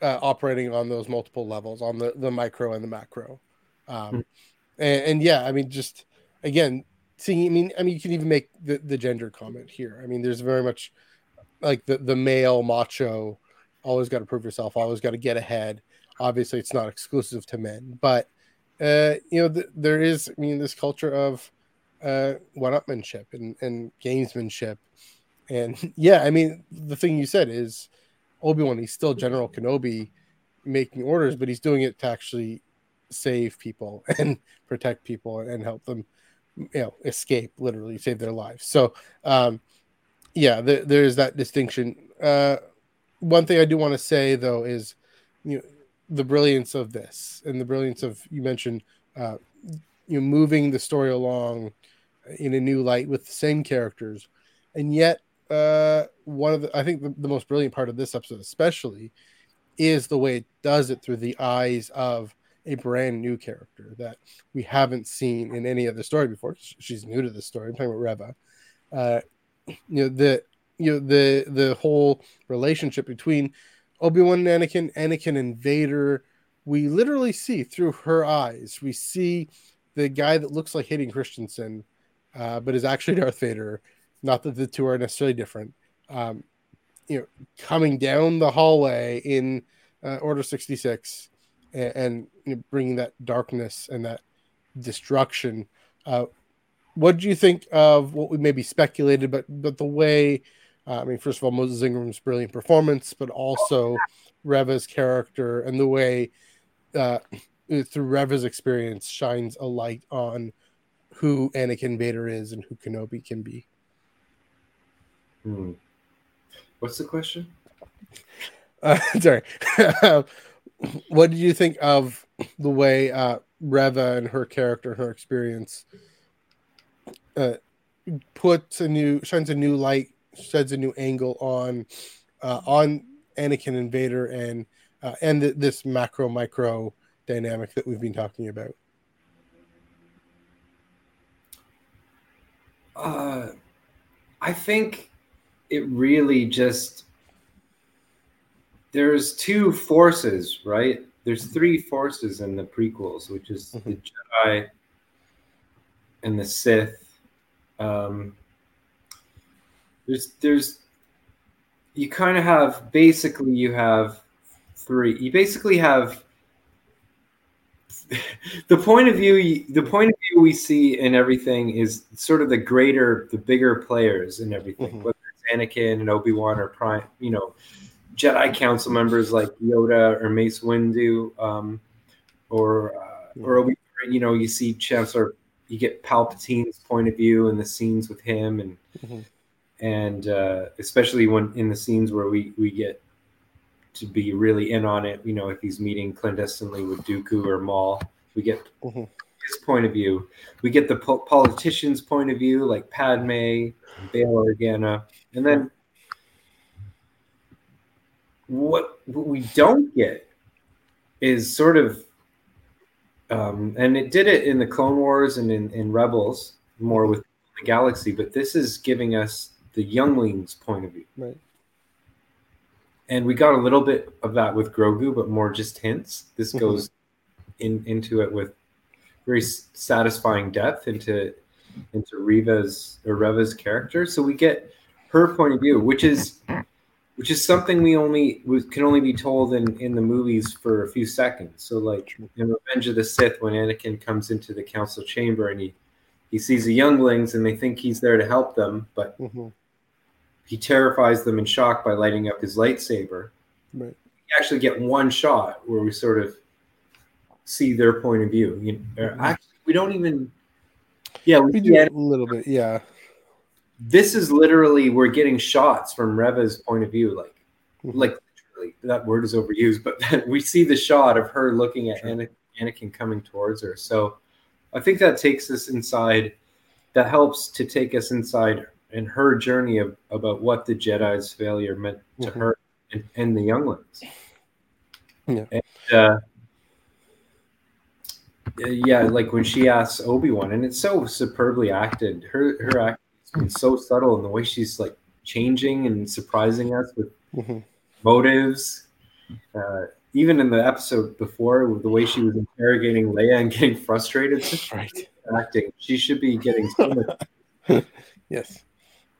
uh, operating on those multiple levels, on the the micro and the macro, um, Mhm. and, and yeah, I mean, just again, seeing. I mean, I mean, you can even make the the gender comment here. I mean, there's very much like the the male macho, always got to prove yourself, always got to get ahead. Obviously, it's not exclusive to men, but uh, you know, th- there is. I mean, this culture of uh, one-upmanship and and gamesmanship and yeah, I mean, the thing you said is Obi Wan. He's still General Kenobi, making orders, but he's doing it to actually save people and protect people and help them, you know, escape. Literally, save their lives. So, um, yeah, there, there's that distinction. Uh, one thing I do want to say though is, you know, the brilliance of this and the brilliance of you mentioned, uh, you know, moving the story along in a new light with the same characters, and yet uh one of the i think the, the most brilliant part of this episode especially is the way it does it through the eyes of a brand new character that we haven't seen in any other story before. She's new to the story. I'm talking about reva. Uh you know the you know the the whole relationship between obi-wan and anakin anakin and vader. We literally see through her eyes we see the guy that looks like hayden christensen uh, but is actually darth vader not that the two are necessarily different. Um, you know, coming down the hallway in uh, Order sixty six, and, and you know, bringing that darkness and that destruction. Uh, what do you think of what we maybe speculated, but but the way? Uh, I mean, first of all, Moses Ingram's brilliant performance, but also Reva's character and the way uh, through Reva's experience shines a light on who Anakin Vader is and who Kenobi can be. Hmm. What's the question? Uh, sorry. what did you think of the way uh, Reva and her character, her experience, uh, puts a new, shines a new light, sheds a new angle on, uh, on Anakin and Vader, and uh, and th- this macro micro dynamic that we've been talking about. Uh, I think it really just there's two forces, right? There's three forces in the prequels, which is the Mhm. Jedi and the Sith. Um, there's there's you kind of have basically you have three. You basically have the point of view the point of view we see in everything is sort of the greater the bigger players in everything Mhm. whether it's anakin and obi-wan or prime you know jedi council members like yoda or mace windu um, or uh, or Obi- you know you see chancellor you get palpatine's point of view in the scenes with him and Mhm. and uh, especially when in the scenes where we we get to be really in on it. You know, if he's meeting clandestinely with Dooku or Maul, we get Mhm. his point of view. We get the po- politician's point of view, like Padme, Bail Organa, and then what, what we don't get is sort of, um, and it did it in the Clone Wars and in, in Rebels more with the Galaxy, but this is giving us the younglings' point of view Right. And we got a little bit of that with Grogu, but more just hints. This Mhm. goes in into it with very satisfying depth into into Reva's or Reva's character. So we get her point of view, which is which is something we only we can only be told in in the movies for a few seconds. So like in Revenge of the Sith, when Anakin comes into the council chamber and he he sees the younglings and they think he's there to help them, but Mhm. He terrifies them in shock by lighting up his lightsaber. Right. We actually get one shot where we sort of see their point of view. You or Mhm. Actually, we don't even. Yeah, we We do a little bit, yeah. This is literally we're getting shots from Reva's point of view, like Mhm. like literally that word is overused, but we see the shot of her looking at Sure. Ana- Anakin coming towards her. So I think that takes us inside. That helps to take us inside in her journey of about what the Jedi's failure meant to Mhm. her and, and the younglings. Yeah. And, uh, yeah, like when she asks Obi Wan, and it's so superbly acted. Her her acting has been so subtle and the way she's like changing and surprising us with Mhm. motives. Uh, even in the episode before, with the way she was interrogating Leia and getting frustrated, Right. acting. She should be getting so much Yes.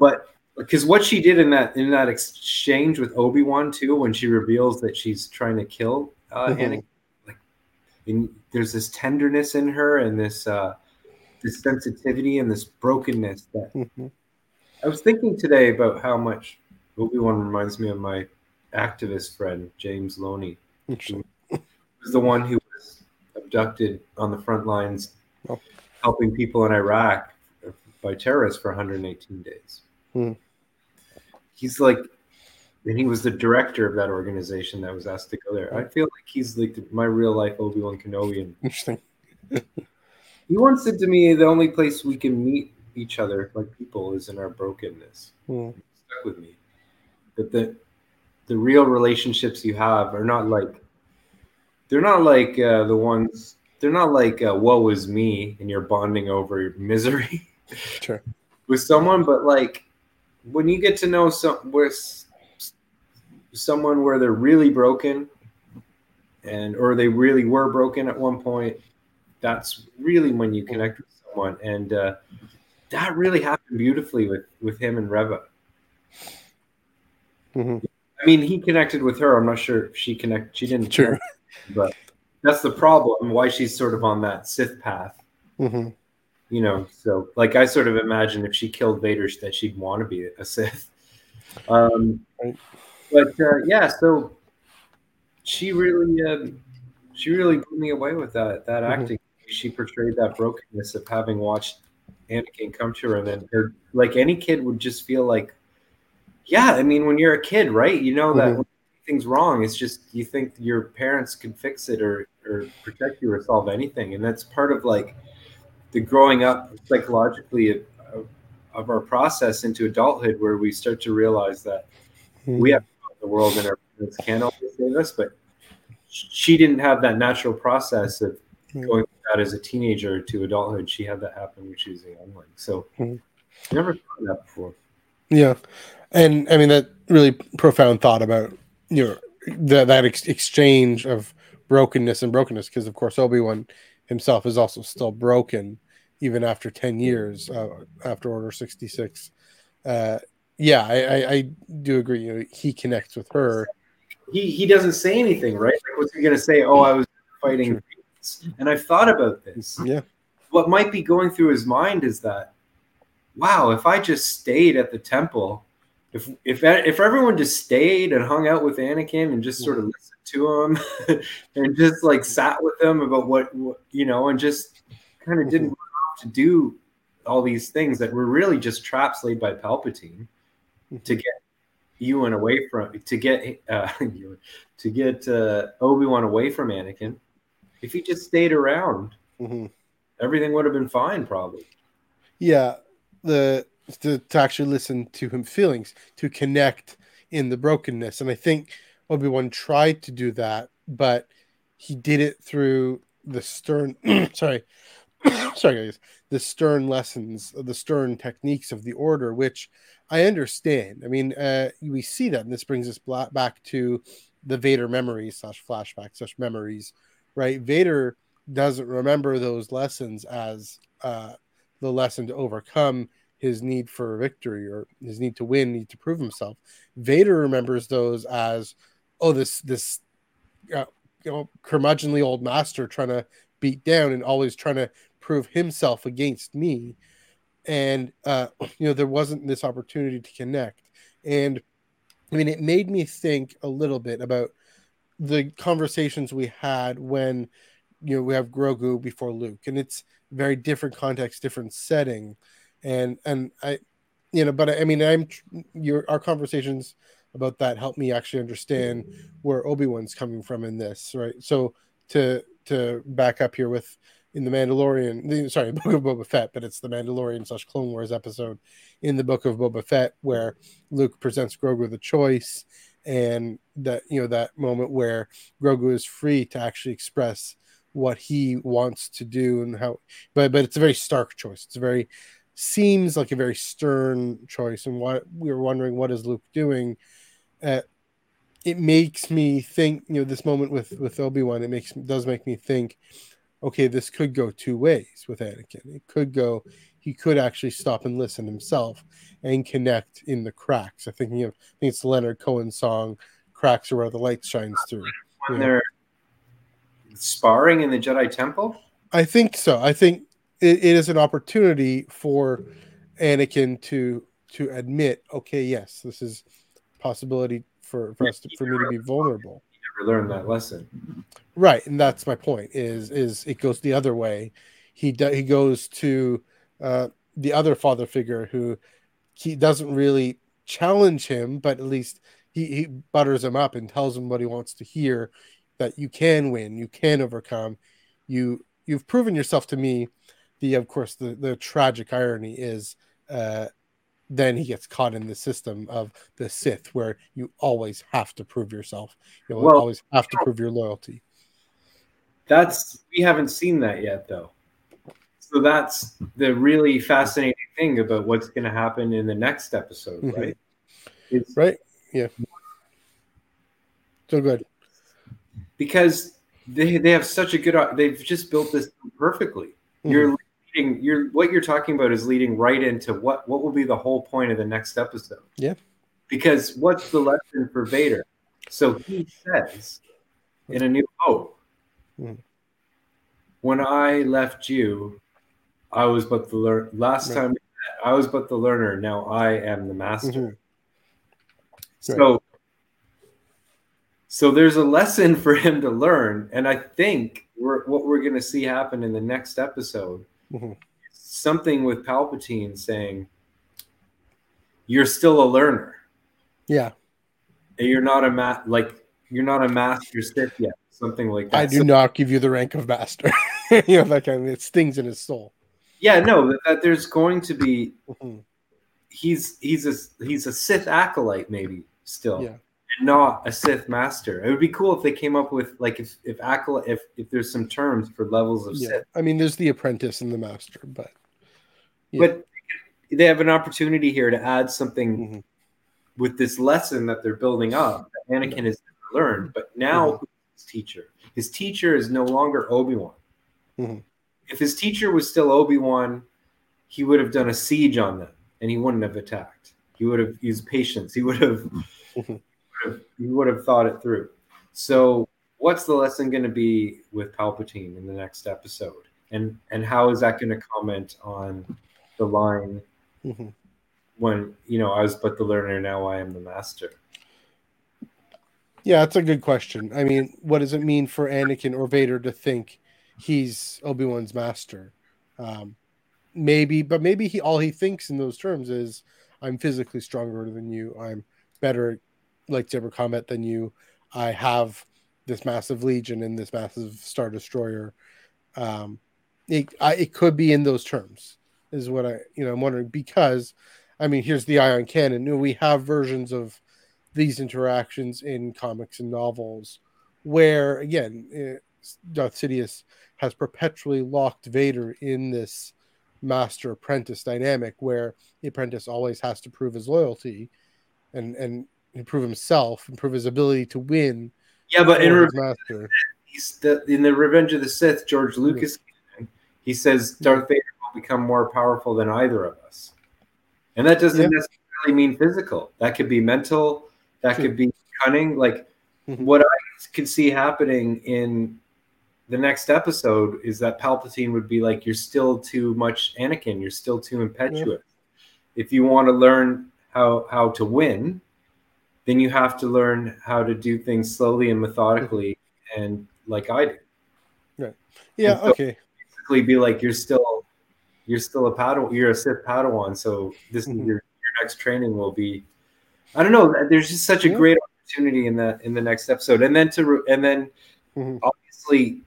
But because what she did in that in that exchange with Obi Wan too, when she reveals that she's trying to kill uh, Mhm. Anakin, like in, there's this tenderness in her and this uh, this sensitivity and this brokenness that Mhm. I was thinking today about how much Obi Wan reminds me of my activist friend James Loney, Interesting. was the one who was abducted on the front lines, Oh. helping people in Iraq by terrorists for 118 days. Hmm. He's like, and he was the director of that organization that was asked to go there. I feel like he's like my real life Obi Wan Kenobi, and Interesting. he once said to me, "The only place we can meet each other like people is in our brokenness." Mm. Stuck with me. But the the real relationships you have are not like they're not like uh, the ones they're not like uh, woe is me and you're bonding over your misery Sure. with someone but like when you get to know some where someone where they're really broken and or they really were broken at one point that's really when you connect with someone and uh, that really happened beautifully with with him and reva Mhm. i mean he connected with her i'm not sure if she connect she didn't Sure. but that's the problem why she's sort of on that sith path Mhm. You know so like i sort of imagine if she killed vader that she'd want to be a sith. Um but uh, yeah so she really um, she really blew me away with that that Mhm. acting. She portrayed that brokenness of having watched anakin come to her and then her like any kid would just feel like yeah i mean when you're a kid right? You know that Mhm. when things wrong it's just you think your parents can fix it or or protect you or solve anything. And that's part of like the growing up psychologically of, of, of our process into adulthood where we start to realize that we have the world and our parents can't always save us but she didn't have that natural process of Mhm. going that as a teenager to adulthood. She had that happen when she was a youngling. So Mhm. never thought that before. Yeah, and I mean that really profound thought about you know that that ex- exchange of brokenness and brokenness because of course Obi Wan himself is also still broken even after ten years uh, after Order sixty six. Uh, yeah, I, I, I do agree. You know, he connects with her. he he doesn't say anything right like what's he going to say oh i was fighting and i've thought about this Yeah, what might be going through his mind is that wow if i just stayed at the temple if if if everyone just stayed and hung out with anakin and just sort of listened to him and just like sat with him about what, what you know and just kind of didn't have to do all these things that were really just traps laid by palpatine to get Ewan away from to get uh, to get uh, Obi Wan away from Anakin. If he just stayed around, Mhm. everything would have been fine, probably. yeah. The to, to actually listen to him feelings to connect in the brokenness, and I think Obi Wan tried to do that, but he did it through the stern. sorry, sorry guys, the stern lessons, the stern techniques of the Order, which I understand. I mean, uh, we see that, and this brings us back to the Vader memories slash flashbacks slash memories, right? Vader doesn't remember those lessons as uh, the lesson to overcome his need for victory or his need to win, need to prove himself. Vader remembers those as, oh, this this uh, you know curmudgeonly old master trying to beat down and always trying to prove himself against me. And uh, you know there wasn't this opportunity to connect, and I mean it made me think a little bit about the conversations we had when you know we have Grogu before Luke, and it's very different context, different setting, and and I, you know, but I, I mean, I'm your our conversations about that help me actually understand where Obi Wan's coming from in this, right? So to to back up here with in the Mandalorian, sorry, Book of Boba Fett, but it's the Mandalorian slash Clone Wars episode in the Book of Boba Fett where Luke presents Grogu the choice, and that you know that moment where Grogu is free to actually express what he wants to do and how but but it's a very stark choice it's a very seems like a very stern choice and what we were wondering what is luke doing uh, it makes me think you know this moment with with obi-wan it makes does make me think okay this could go two ways with anakin it could go he could actually stop and listen himself and connect in the cracks i think you know i think it's leonard cohen's song cracks are where the light shines through When Yeah. they're sparring in the Jedi Temple. I think so. I think it, it is an opportunity for Anakin to to admit, okay, yes, this is possibility for, for us to, for me to be vulnerable. Never learned that lesson. Right, and that's my point. Is is it goes the other way? He do, he goes to uh, the other father figure who he doesn't really challenge him, but at least he, he butters him up and tells him what he wants to hear. That you can win, you can overcome. You you've proven yourself to me. The of course the the tragic irony is. Uh, then he gets caught in the system of the Sith, where you always have to prove yourself. You Well, always have to prove your loyalty. That's we haven't seen that yet, though. So that's the really fascinating thing about what's going to happen in the next episode, Mhm. right? It's Right? Yeah. So good. because they they have such a good. They've just built this perfectly. Mm-hmm. You're leading. You're what you're talking about is leading right into what what will be the whole point of the next episode. Yeah. Because what's the lesson for Vader? So he says in A New Hope, Mhm. when I left you, I was but the learn. Last Right. time I was but the learner. Now I am the master. Mhm. So, so there's a lesson for him to learn, and I think we're, what we're going to see happen in the next episode, Mhm. something with Palpatine saying, "You're still a learner. Yeah. You're not a ma- like you're not a master Sith yet." Something like that. I do So- not give you the rank of master. you know, that kind of it stings in his soul. yeah, no, that, that there's going to be. Mhm. He's he's a he's a Sith acolyte maybe still. Yeah. Not a Sith master. It would be cool if they came up with like if if acolyte if if there's some terms for levels of Yeah. Sith, I mean, there's the apprentice and the master, but yeah. but they have an opportunity here to add something Mhm. with this lesson that they're building up that Anakin has never learned. But now, Mhm. his teacher, his teacher is no longer Obi Wan. Mhm. If his teacher was still Obi Wan, he would have done a siege on them, and he wouldn't have attacked. He would have used patience. He would have Mhm. he would have thought it through. So, what's the lesson going to be with Palpatine in the next episode, and and how is that going to comment on the line Mhm. when you know I was but the learner, now I am the master? Yeah, that's a good question. I mean, what does it mean for Anakin or Vader to think he's Obi Wan's master? Um, maybe, but maybe he all he thinks in those terms is, "I'm physically stronger than you. I'm better at lightsaber combat, than you. I have this massive legion and this massive star destroyer." Um, it, I, it could be in those terms, is what I you know I'm wondering because, I mean, here's the Ion cannon. We have versions of these interactions in comics and novels where again eh, darth sidious has perpetually locked vader in this master apprentice dynamic where the apprentice always has to prove his loyalty and and improve himself improve his ability to win Yeah, but in, for Re- his master he's the, in the Revenge of the Sith, George Lucas, he says Darth Vader will become more powerful than either of us, and that doesn't Yeah. necessarily mean physical. That could be mental. That True. could be cunning. Like Mhm. what I could see happening in the next episode is that Palpatine would be like, "You're still too much Anakin. You're still too impetuous. If you want to learn how how to win, then you have to learn how to do things slowly and methodically, and like I do. yeah so- okay Basically, be like, you're still you're still a Padawan. You're a Sith Padawan. So this Mhm. your your next training will be. I don't know. There's just such a Yeah. great opportunity in the in the next episode, and then to and then Mhm. obviously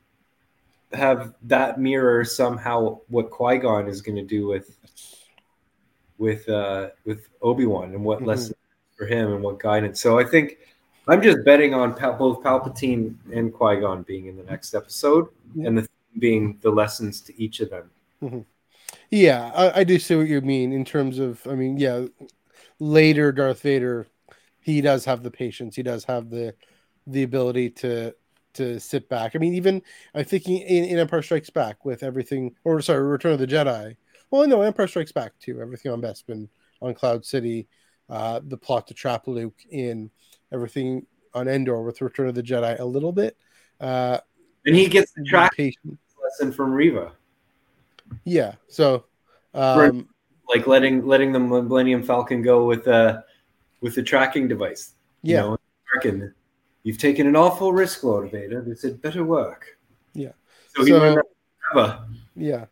have that mirror somehow what Qui Gon is going to do with with uh with Obi Wan and what Mhm. lessons for him and what guidance. So I think I'm just betting on Pal- both Palpatine and Qui Gon being in the next episode, Yeah. and the being the lessons to each of them. Mm-hmm. Yeah, I, I do see what you mean in terms of. I mean, yeah, later Darth Vader, he does have the patience. He does have the the ability to to sit back. I mean, even I'm thinking in, in Empire Strikes Back with everything, or sorry, Return of the Jedi. Well, no, Empire Strikes Back too. Everything on Bespin, on Cloud City, uh, the plot to trap Luke in everything on Endor with Return of the Jedi a little bit. Uh, And he gets the track lesson from Reva, Yeah. So, um, like letting letting the Millennium Falcon go with uh with the tracking device. yeah. You know, you've taken an awful risk, Lord Vader. This had better work. Yeah. So he So- Reva. Yeah.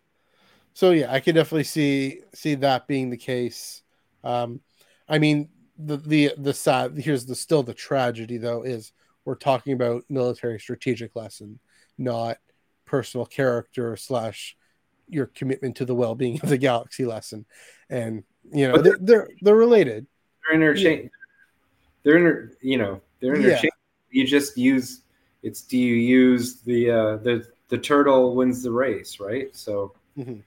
So yeah, I could definitely see see that being the case. Um, I mean, the the the sad here's the still the tragedy though is we're talking about military strategic lesson, not personal character slash your commitment to the well being of the galaxy lesson, and you know they're they're, they're related. They're interchange. They're inter. You know, they're Yeah. interchange. You just use. It's do you use the uh the the turtle wins the race, right? So Mhm.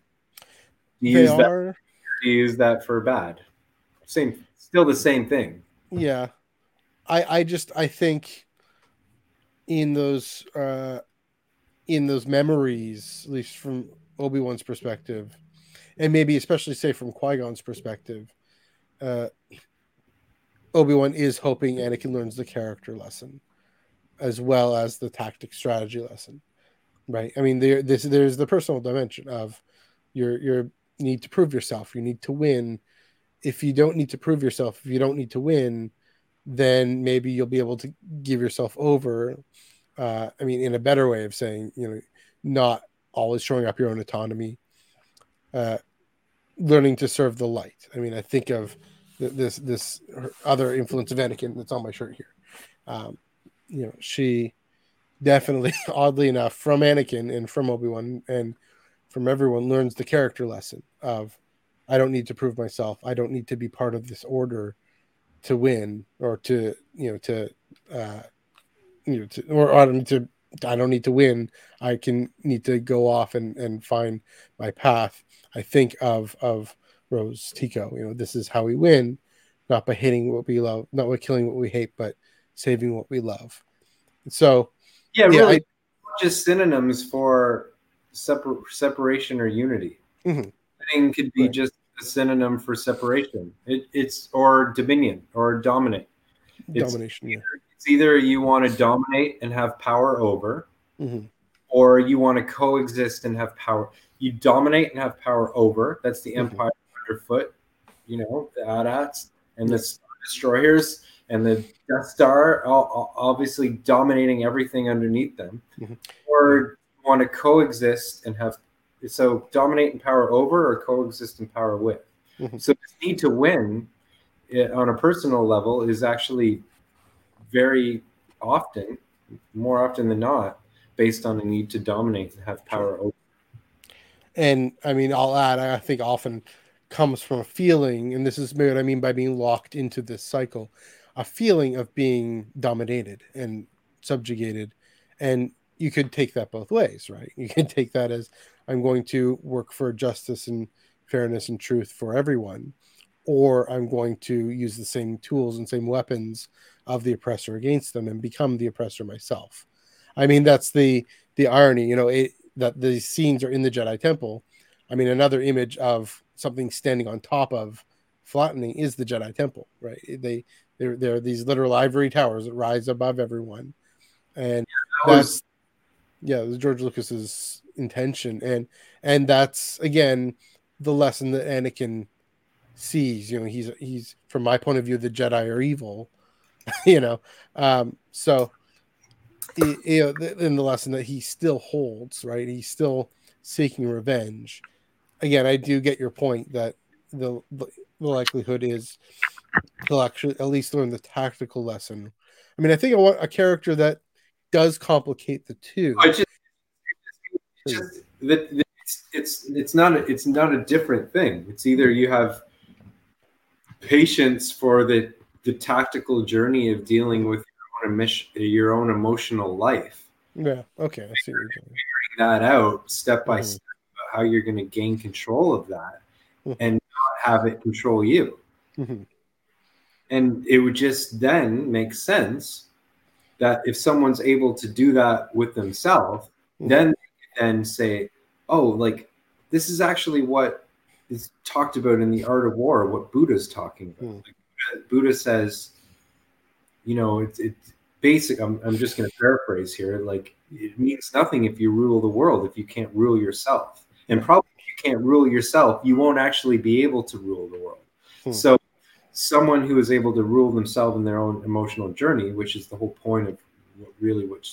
you They use that. are You use that for bad. Same. Still the same thing. yeah i i just i think in those uh in those memories at least from obi-wan's perspective and maybe especially say from qui-gon's perspective uh obi-wan is hoping anakin learns the character lesson as well as the tactic strategy lesson right i mean there this there's the personal dimension of your your need to prove yourself you need to win if you don't need to prove yourself if you don't need to win then maybe you'll be able to give yourself over uh, i mean in a better way of saying you know not always showing up your own autonomy uh, learning to serve the light. I mean i think of th- this this other influence of anakin that's on my shirt here. Um, you know she definitely oddly enough from anakin and from obi-wan and from everyone learns the character lesson of I don't need to prove myself. I don't need to be part of this order to win or to you know to uh you know to or I don't need to I don't need to win. I can need to go off and and find my path. I think of of Rose Tico. You know, this is how we win, not by hitting what we love, not by killing what we hate, but saving what we love. So Yeah, Yeah, really. I- just synonyms for separ- separation or unity. Mhm. Winning could be Right. just a synonym for separation. It, it's or dominion or dominate. It's- domination. Yeah. It's either you want to dominate and have power over, Mhm. or you want to coexist and have power. You dominate and have power over. That's the Mhm. empire underfoot. You know the AT-ATs and the Star destroyers and the Death Star, all, all- obviously dominating everything underneath them. Mhm. Or you want to coexist and have so dominate and power over, or coexist and power with. Mhm. So this need to win eh, on a personal level is actually very often, more often than not, based on a need to dominate and have power over. and I mean, I'll add, I think often comes from a feeling, and this is maybe what I mean by being locked into this cycle, a feeling of being dominated and subjugated. And you could take that both ways, right? You can take that as I'm going to work for justice and fairness and truth for everyone, or I'm going to use the same tools and same weapons of the oppressor against them and become the oppressor myself. I mean, that's the the irony, you know, it, that these scenes are in the Jedi Temple. I mean, another image of something standing on top of flattening is the Jedi Temple, right? They there there are these literal ivory towers that rise above everyone, and That was- that's yeah, it was George Lucas's intention, and and that's again the lesson that Anakin sees. You know, he's he's from my point of view, the Jedi are evil. you know, um, so you know, in the lesson that he still holds, right? He's still seeking revenge. Again, I do get your point that the the likelihood is he'll actually at least learn the tactical lesson. I mean, I think I want a character that does complicate the two. I just, it's just that that it's, it's it's not a, it's not a different thing. It's either you have patience for the the tactical journey of dealing with your own emish- your own emotional life. Yeah. Okay. I see what you're saying. Figuring that out step by Mhm. step, about how you're going to gain control of that, Mhm. and not have it control you. Mhm. And it would just then make sense that if someone's able to do that with themselves, Mhm. then say, "Oh, like this is actually what is talked about in the art of war. What Buddha's talking about. Mhm. Like, Buddha, Buddha says, you know, it's it's basic. I'm I'm just going to paraphrase here. Like it means nothing if you rule the world if you can't rule yourself, and probably if you can't rule yourself, you won't actually be able to rule the world. Hmm. So." Someone who is able to rule themselves in their own emotional journey, which is the whole point of what, really what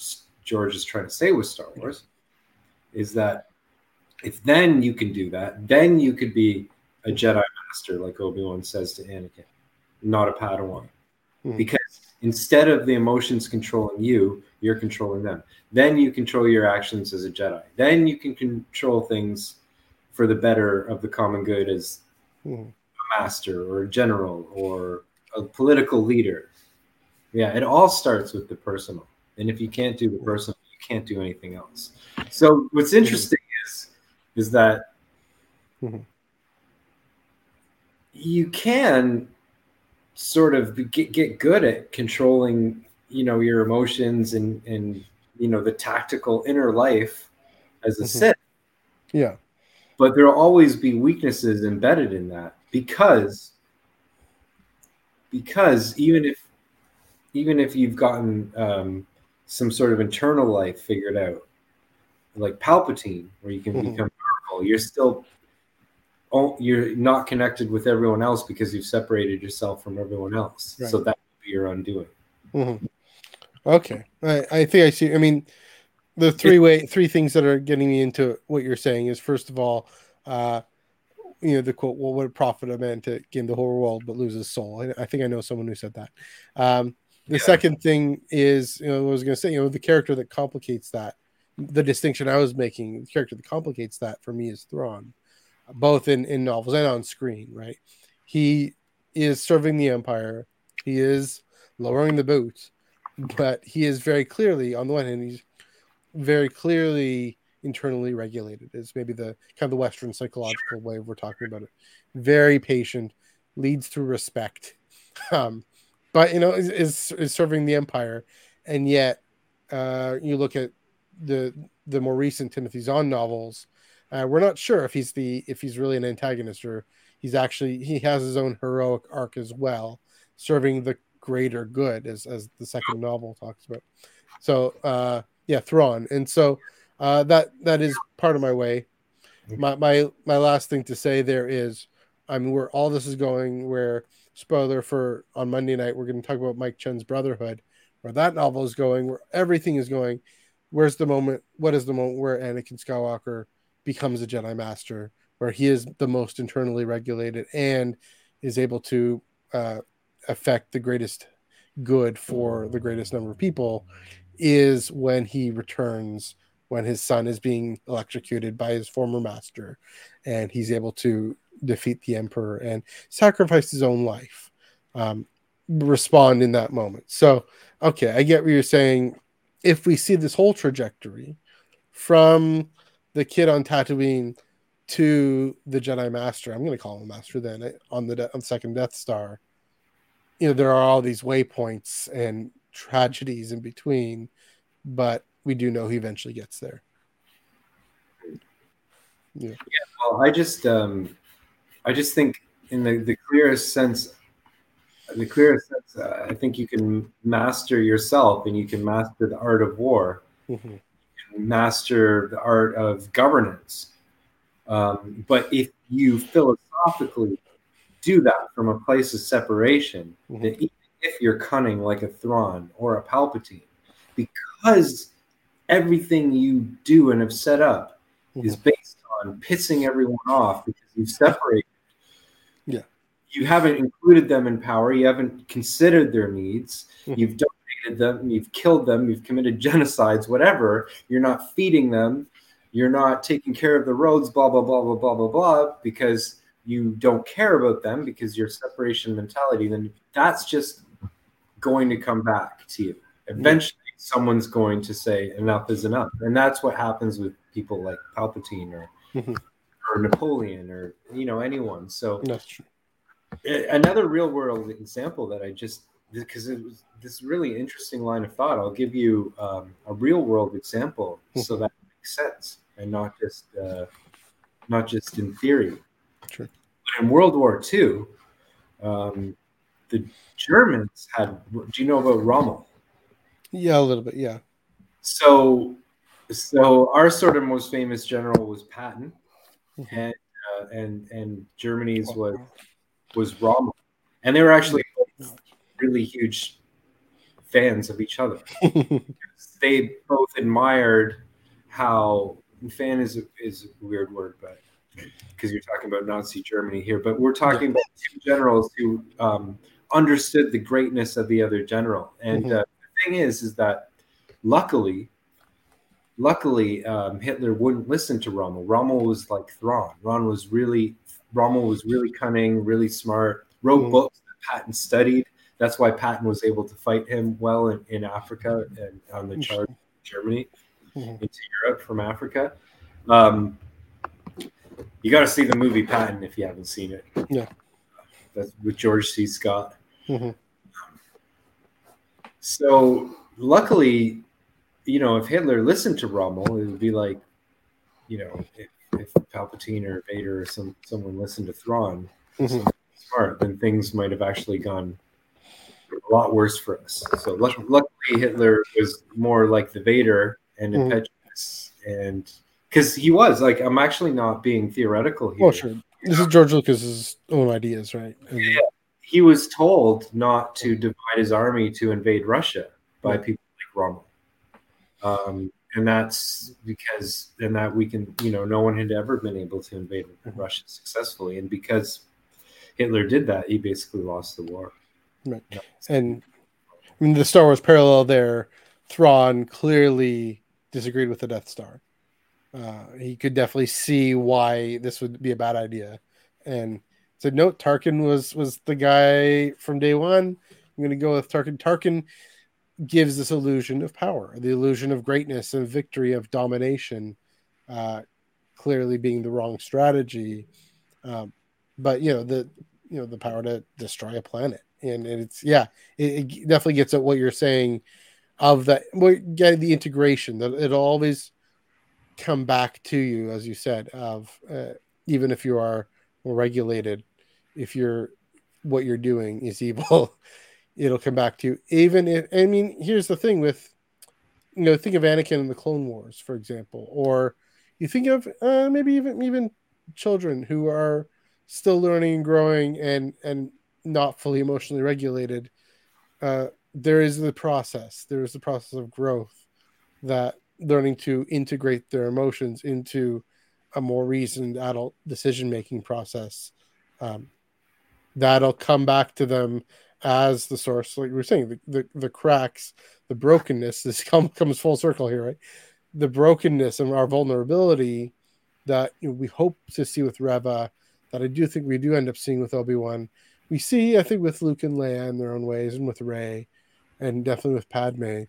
George is trying to say with Star Wars, is that if then you can do that, then you could be a Jedi Master, like Obi Wan says to Anakin, not a Padawan. Mhm. Because instead of the emotions controlling you, you're controlling them. Then you control your actions as a Jedi. Then you can control things for the better of the common good as Mhm. Master or a general or a political leader. Yeah, it all starts with the personal. And if you can't do the personal, you can't do anything else. So what's interesting is is that Mhm. you can sort of get, get good at controlling, you know, your emotions and and you know the tactical inner life as a Mhm. Sith Yeah. but there'll always be weaknesses embedded in that because because even if even if you've gotten um, some sort of internal life figured out like palpatine where you can Mhm. become powerful you're still oh, you're not connected with everyone else because you've separated yourself from everyone else Right. so that would be your undoing Mhm. Okay, I, I think I see. I mean, the three way three things that are getting me into what you're saying is first of all, uh, you know, the quote, "Well, what profit a man to gain the whole world but lose his soul?" I, I think I know someone who said that. Um, the Yeah. second thing is, you know, I was going to say, you know, the character that complicates that, the distinction I was making, the character that complicates that for me is Thrawn, both in in novels and on screen. Right, he is serving the Empire. He is lowering the boots but he is very clearly on the one hand he's very clearly internally regulated is maybe the kind of the western psychological way we're talking about it. Very patient leads through respect um but you know is is, is serving the empire. And yet uh you look at the the more recent timothy zahn novels uh, we're not sure if he's the if he's really an antagonist or he's actually he has his own heroic arc as well serving the greater good as as the second novel talks about. So uh yeah thrawn. And so uh that that is part of my way. My my my last thing to say there is i mean where all this is going where spoiler for on monday night we're going to talk about mike chen's brotherhood where that novel is going where everything is going. Where's the moment what is the moment where anakin skywalker becomes a jedi master where he is the most internally regulated and is able to uh affect the greatest good for the greatest number of people is when he returns when his son is being electrocuted by his former master and he's able to defeat the emperor and sacrifice his own life um, respond in that moment. So okay i get what you're saying. If we see this whole trajectory from the kid on tatooine to the jedi master i'm going to call him master then eh, on the, de- on the second death star you know there are all these waypoints and tragedies in between but we do know he eventually gets there Yeah, Well, I just um, I just think in the, the clearest sense, the clearest sense, uh, I think you can master yourself and you can master the art of war, Mhm. master the art of governance. Um, but if you philosophically do that from a place of separation, Mhm. then even if you're cunning like a Thrawn or a Palpatine, because everything you do and have set up is based on pissing everyone off because you've separated. Yeah. You haven't included them in power. You haven't considered their needs. Mhm. You've dominated them. You've killed them. You've committed genocides, whatever. You're not feeding them. You're not taking care of the roads, blah, blah, blah, blah, blah, blah, blah, because you don't care about them because your separation mentality, then that's just going to come back to you. Eventually, someone's going to say enough is enough, and that's what happens with people like Palpatine or Mhm. or Napoleon or you know anyone. So That's true. another real world example that I just because it was this really interesting line of thought. I'll give you um, a real world example so that makes sense and not just uh, not just in theory. Sure. But in World War II, um, the Germans had. Do you know about Rommel? Yeah, a little bit. Yeah. So, so our sort of most famous general was Patton, Mhm. and uh, and and Germany's was was Rommel, and they were actually really huge fans of each other. They both admired how fan is a, is a weird word, but because you're talking about Nazi Germany here, but we're talking about two generals who um, understood the greatness of the other general. And Mhm. uh, thing is, is that luckily, luckily um, Hitler wouldn't listen to Rommel. Rommel was like Thrawn. Ron was really Rommel was really cunning, really smart. Wrote Mhm. books that Patton studied. That's why Patton was able to fight him well in, in Africa and on the charge of Germany Mhm. into Europe from Africa. Um, you got to see the movie Patton if you haven't seen it. Yeah. That's with George C. Scott. Mhm. So luckily, you know, if Hitler listened to Rommel, it would be like, you know, if, if Palpatine or Vader or some someone listened to Thrawn, Mhm. smart, then things might have actually gone a lot worse for us. So luck- luckily, Hitler was more like the Vader and Mhm. impetuous, and because he was like, I'm actually not being theoretical here. Well, sure. This is George Lucas's own ideas, right? And- Yeah. He was told not to divide his army to invade Russia by people like Rommel. Um, and that's because, and that we can, you know, no one had ever been able to invade Mhm. Russia successfully. And because Hitler did that, he basically lost the war. Right. Yeah. And I mean, the Star Wars parallel there, Thrawn clearly disagreed with the Death Star. Uh, he could definitely see why this would be a bad idea, and said, "No, Tarkin was was the guy from day one. I'm going to go with Tarkin. Tarkin gives this illusion of power, the illusion of greatness and victory, of domination, uh, clearly being the wrong strategy. Um, but you know the you know the power to destroy a planet, and, and it's yeah, it, it definitely gets at what you're saying of that. Well, getting the integration that it'll always come back to you, as you said, of uh, even if you are regulated, if you're what you're doing is evil, it'll come back to you. Even if I mean, here's the thing with you know, think of Anakin in the Clone Wars, for example, or you think of uh, maybe even even children who are still learning and growing and and not fully emotionally regulated. Uh, there is the process. There is the process of growth that learning to integrate their emotions into a more reasoned adult decision making process. Um, that'll come back to them as the source, like we were saying, the, the, the cracks, the brokenness. This come, comes full circle here, right? The brokenness and our vulnerability that you know, we hope to see with Reva, that I do think we do end up seeing with Obi Wan. We see, I think, with Luke and Leia in their own ways, and with Rey, and definitely with Padme.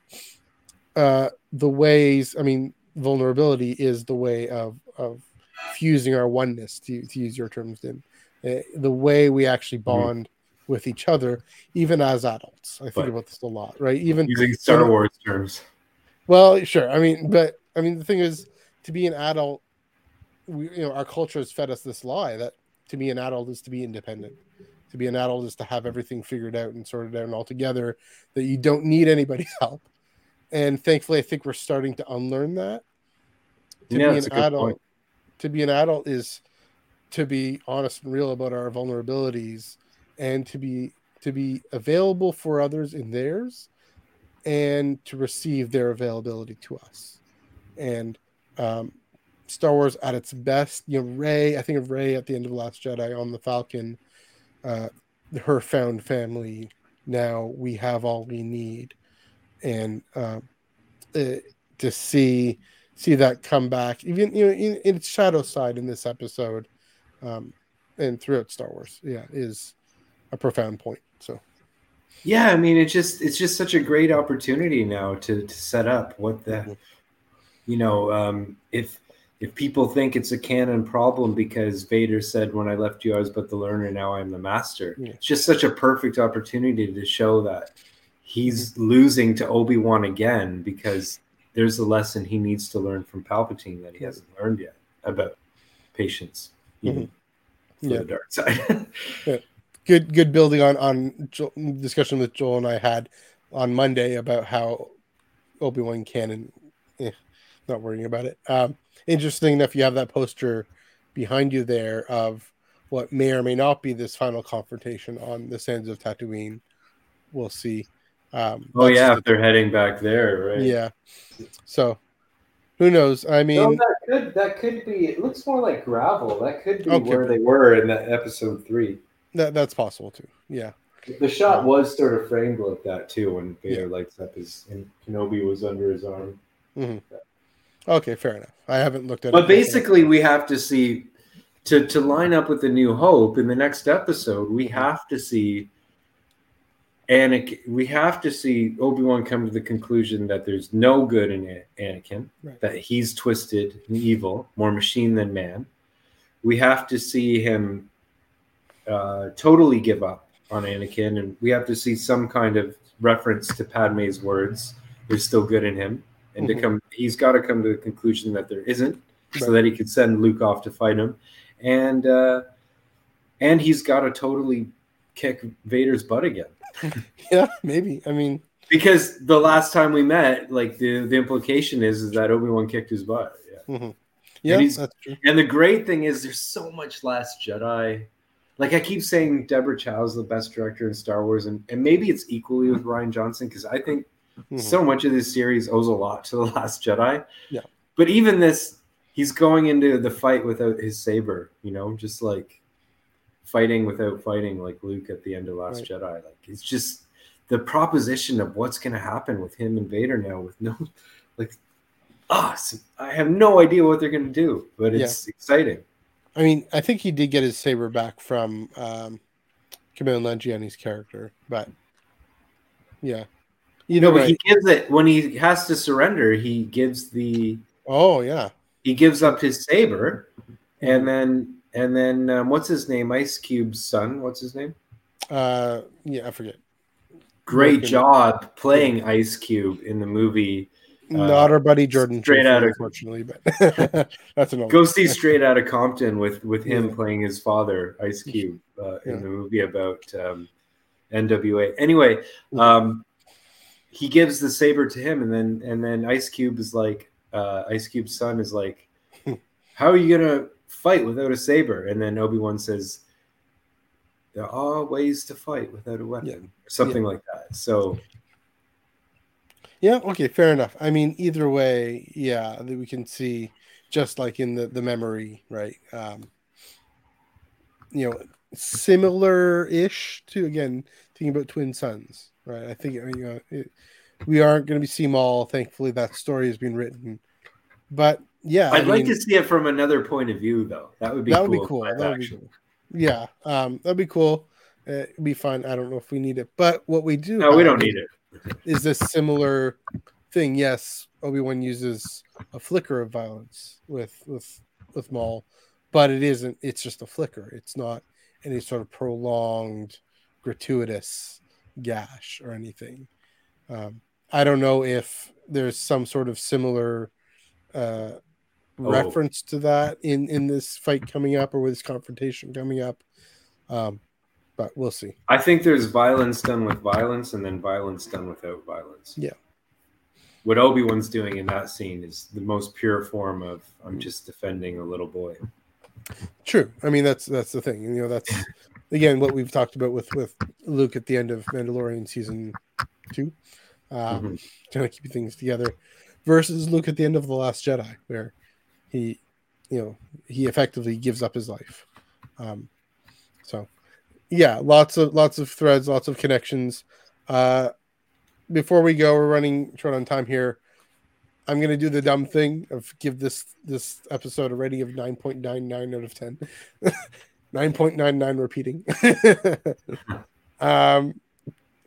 Uh, the ways, I mean, vulnerability is the way of of fusing our oneness, to, to use your terms, Din. Uh, the way we actually bond with each other, even as adults. I think But- about this a lot, right? Even Using Star Wars terms. well, sure. I mean, but I mean, the thing is, to be an adult, we, you know, our culture has fed us this lie that to be an adult is to be independent. To be an adult is to have everything figured out and sorted out and all together. That you don't need anybody's help. And thankfully, I think we're starting to unlearn that. To Yeah, be an adult, point. to be an adult is to be honest and real about our vulnerabilities and to be to be available for others in theirs and to receive their availability to us. And um, star wars at its best you know Rey i think of Rey at the end of the last jedi on the falcon uh, her found family. Now we have all we need. And uh, uh, to see see that come back even you know in, in its shadow side in this episode um and throughout star wars yeah is a profound point so Yeah, I mean, it's just it's just such a great opportunity now to to set up what the, Mhm. you know, um, if if people think it's a canon problem because Vader said, "When I left you, I was but the learner. Now I'm the master." Yeah. It's just such a perfect opportunity to show that he's Mm-hmm. losing to Obi Wan again because there's a lesson he needs to learn from Palpatine that he hasn't learned yet about patience, even Mm-hmm. Yeah. the dark side. good good building on on discussion with Joel and I had on Monday about how Obi Wan canon. Eh, not worrying about it. Um, interesting enough, you have that poster behind you there of what may or may not be this final confrontation on the sands of Tatooine. We'll see. Um, oh yeah, if they're heading back there, right? yeah. So, who knows? I mean, No, that could that could be. It looks more like gravel. That could be Okay. where they were in that episode three. that that's possible too. Yeah. The shot was sort of framed like that too, when Vader lights up his and Kenobi was under his arm. Mm-hmm. Okay, fair enough. I haven't looked at it. But basically, we have to see to to line up with the New Hope in the next episode. We have to see. Anakin, we have to see Obi Wan come to the conclusion that there's no good in Anakin, Right. that he's twisted and evil, more machine than man. We have to see him uh, totally give up on Anakin, and we have to see some kind of reference to Padme's words. There's still good in him, and Mhm. to come, he's got to come to the conclusion that there isn't, so that he could send Luke off to fight him, and uh, and he's got to totally kick Vader's butt again. yeah, maybe. I mean, Because the last time we met, like the, the implication is, is that Obi Wan kicked his butt. Yeah. mhm. yeah, he's- that's true. And the great thing is, there's so much Last Jedi. Like I keep saying, Deborah Chow's the best director in Star Wars, and, and maybe it's equally with Rian Johnson because I think Mhm. so much of this series owes a lot to the Last Jedi. Yeah. But even this, he's going into the fight without his saber. You know, just like fighting without fighting, like Luke at the end of Last Right. Jedi. Like it's just the proposition of what's going to happen with him and Vader now, with no, like, ah, so I have no idea what they're going to do, but it's exciting. I mean, I think he did get his saber back from um, Kumail Nanjiani's character, but yeah, you No, know, but he gives it when he has to surrender. He gives the oh yeah, he gives up his saber, and then and then um, what's his name? Ice Cube's son. What's his name? uh, yeah, I forget. Great Morgan. job playing Ice Cube in the movie. Uh, Not our buddy Jordan, straight outta- unfortunately, but that's another. Go see Straight Outta Compton with with him Yeah. playing his father, Ice Cube, uh, Yeah. in the movie about um, NWA. Anyway, um, he gives the saber to him, and then and then Ice Cube is like, uh, Ice Cube's son is like, "How are you gonna fight without a saber?" And then Obi Wan says, "There are ways to fight without a weapon," Yeah. or something like that. So Yeah, okay, fair enough. I mean, either way, yeah, that we can see just like in the the memory, right? Um, you know, similar ish to again thinking about twin sons, right? I think you know it, we aren't going to be see Maul. Thankfully, that story has been written, but yeah, I I'd like mean, to see it from another point of view, though. That would be that would cool. be cool. That would be cool. Yeah, um, that'd be cool. It'd be fun. I don't know if we need it, but what we do, No, we don't need it. is this similar thing. Yes, Obi Wan uses a flicker of violence with with with Maul, but it isn't. It's just a flicker. It's not any sort of prolonged, gratuitous gash or anything. Um, I don't know if there's some sort of similar uh, Oh. reference to that in in this fight coming up or with this confrontation coming up. Um, but we'll see. I think there's violence done with violence and then violence done without violence. Yeah. What Obi Wan's doing in that scene is the most pure form of I'm just defending a little boy. True. I mean, that's that's the thing. You know, that's again what we've talked about with with Luke at the end of Mandalorian season two, um, trying to keep things together, versus Luke at the end of the Last Jedi, where he, you know, he effectively gives up his life. Um, so, yeah, lots of lots of threads, lots of connections. Uh, before we go, we're running short on time here. I'm gonna do the dumb thing of give this this episode a rating of 9.99 out of 10. 9.99 repeating. um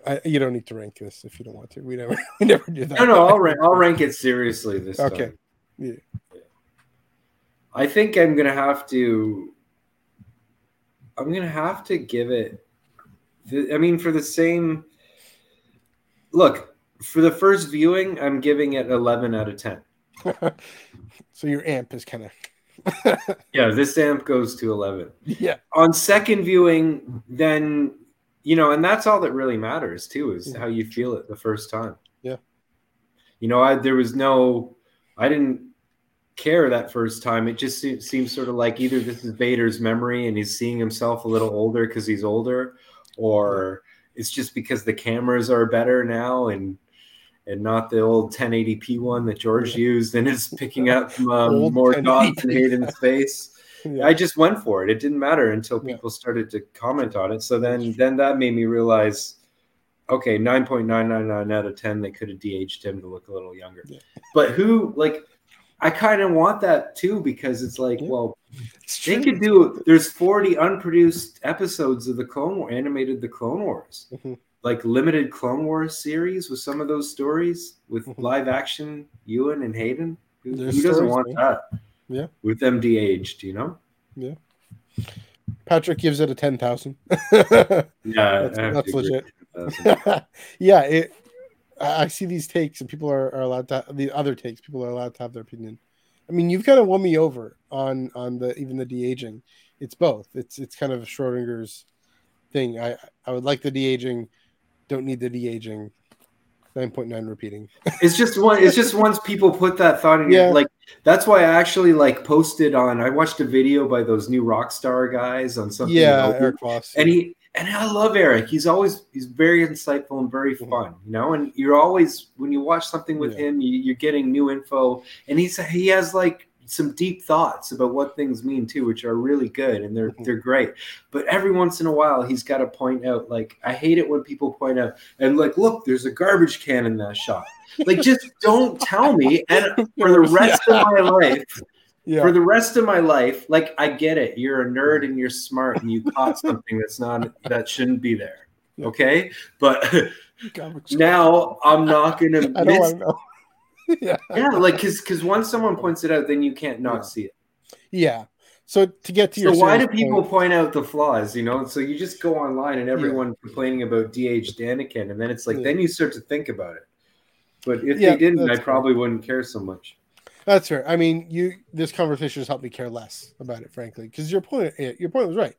I, you don't need to rank this if you don't want to. We never, we never do that. No, no, I'll rank. I'll rank it seriously this Okay. time. Yeah. I think I'm gonna have to. I'm gonna have to give it. the- I mean, for the same. Look, for the first viewing, I'm giving it 11 out of 10. so your amp is kind of Yeah, this amp goes to 11. yeah. On second viewing, then you know, and that's all that really matters too, is mm. how you feel it the first time. Yeah. You know, I there was no, I didn't care that first time. It just se- seems sort of like either this is Vader's memory and he's seeing himself a little older because he's older, or it's just because the cameras are better now and and not the old 1080p one that George used and is picking up um, more dots in 1080p. Hayden's face. yeah. I just went for it. It didn't matter until Yeah. people started to comment on it. So then then that made me realize okay, 9.999 out of 10 they could have de-aged him to look a little younger. Yeah. But who like I kind of want that too because it's like, Yeah. well, It's they could do there's 40 unproduced episodes of the Clone War animated the Clone Wars. Mhm. Like limited Clone Wars series with some of those stories with Mhm. live action Ewan and Hayden. Who, who doesn't stories, want man. that? Yeah. With them de-aged, you know? Yeah. Patrick gives it a ten thousand. Yeah, That's- that's legit. yeah, it. I see these takes, and people are, are allowed to the other takes. People are allowed to have their opinion. I mean, you've kind of won me over on on the even the de aging. It's both. It's it's kind of Schrodinger's thing. I I would like the de aging, don't need the de aging. Nine point nine repeating. It's just one. It's just once people put that thought in, Yeah. your like that's why I actually like posted on. I watched a video by those new rock star guys on something. yeah, Eric Voss. and he and I love Eric. He's always he's very insightful and very Mhm. fun. You know, and you're always when you watch something with Yeah. him, you, you're getting new info, and he's he has like some deep thoughts about what things mean too, which are really good and they're Mhm. they're great. But every once in a while, he's got to point out like I hate it when people point out and like look, there's a garbage can in that shot. Like just don't tell me. And for the rest of my life, yeah, for the rest of my life, like I get it. You're a nerd and you're smart and you caught something that's not that shouldn't be there. Yeah. Okay, but now I'm not gonna I don't miss. yeah, Yeah, like because because once someone points it out, then you can't not Yeah. see it. yeah. So to get to So your why do people point- point out the flaws? You know, so you just go online and everyone complaining about de-aged Anakin and then it's like then you start to think about it. But if they didn't, I probably wouldn't care so much. That's fair. I mean, you this conversation has helped me care less about it, frankly, because your point eh, your point was right.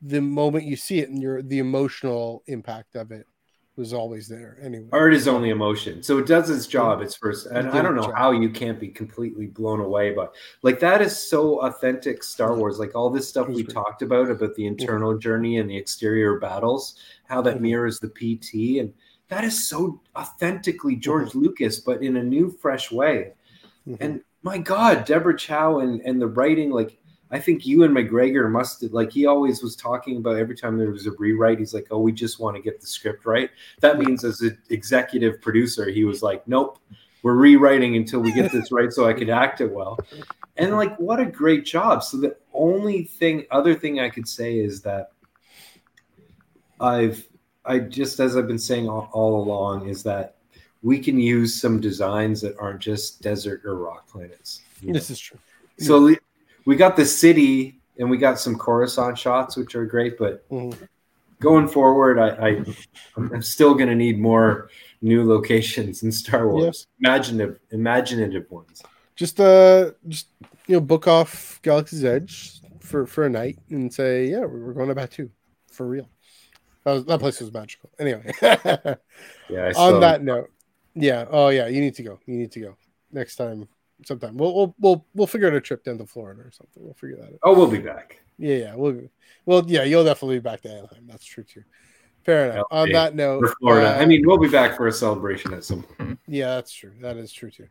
The moment you see it and your the emotional impact of it was always there anyway. Art is only emotion, so it does its job. It's first, and It I don't know job. how you can't be completely blown away by like that is so authentic Star Wars. Like all this stuff we great. talked about about the internal journey and the exterior battles, how that Mhm. mirrors the PT, and that is so authentically George Lucas, but in a new, fresh way. Mhm. And my God, Deborah Chow and and the writing, like I think Ewan McGregor must have, like he always was talking about every time there was a rewrite, he's like, Oh, we just want to get the script right. That means as an executive producer, he was like, Nope, we're rewriting until we get this right so I could act it well. And like what a great job. So the only thing other thing I could say is that I've I just as I've been saying all, all along is that we can use some designs that aren't just desert or rock planets. you know? this is true. So we- we got the city and we got some Coruscant shots, which are great. But Mhm. going forward, I, I I'm still going to need more new locations in Star Wars, imaginative imaginative ones. Just uh, just you know, book off Galaxy's Edge for for a night and say, yeah, we're going to Batuu for real. That, was, that place was magical. Anyway, Yeah. I on that note, yeah. Oh yeah, you need to go. You need to go next time. Sometime we'll we'll we'll, we'll figure out a trip down to Florida or something. We'll figure that out. Oh, we'll be back. Yeah, yeah. We'll well, yeah. You'll definitely be back to Anaheim. That's true too. Fair enough. On Okay. that note, For Florida. uh, I mean, we'll be back for a celebration at some point. yeah, that's true. That is true too.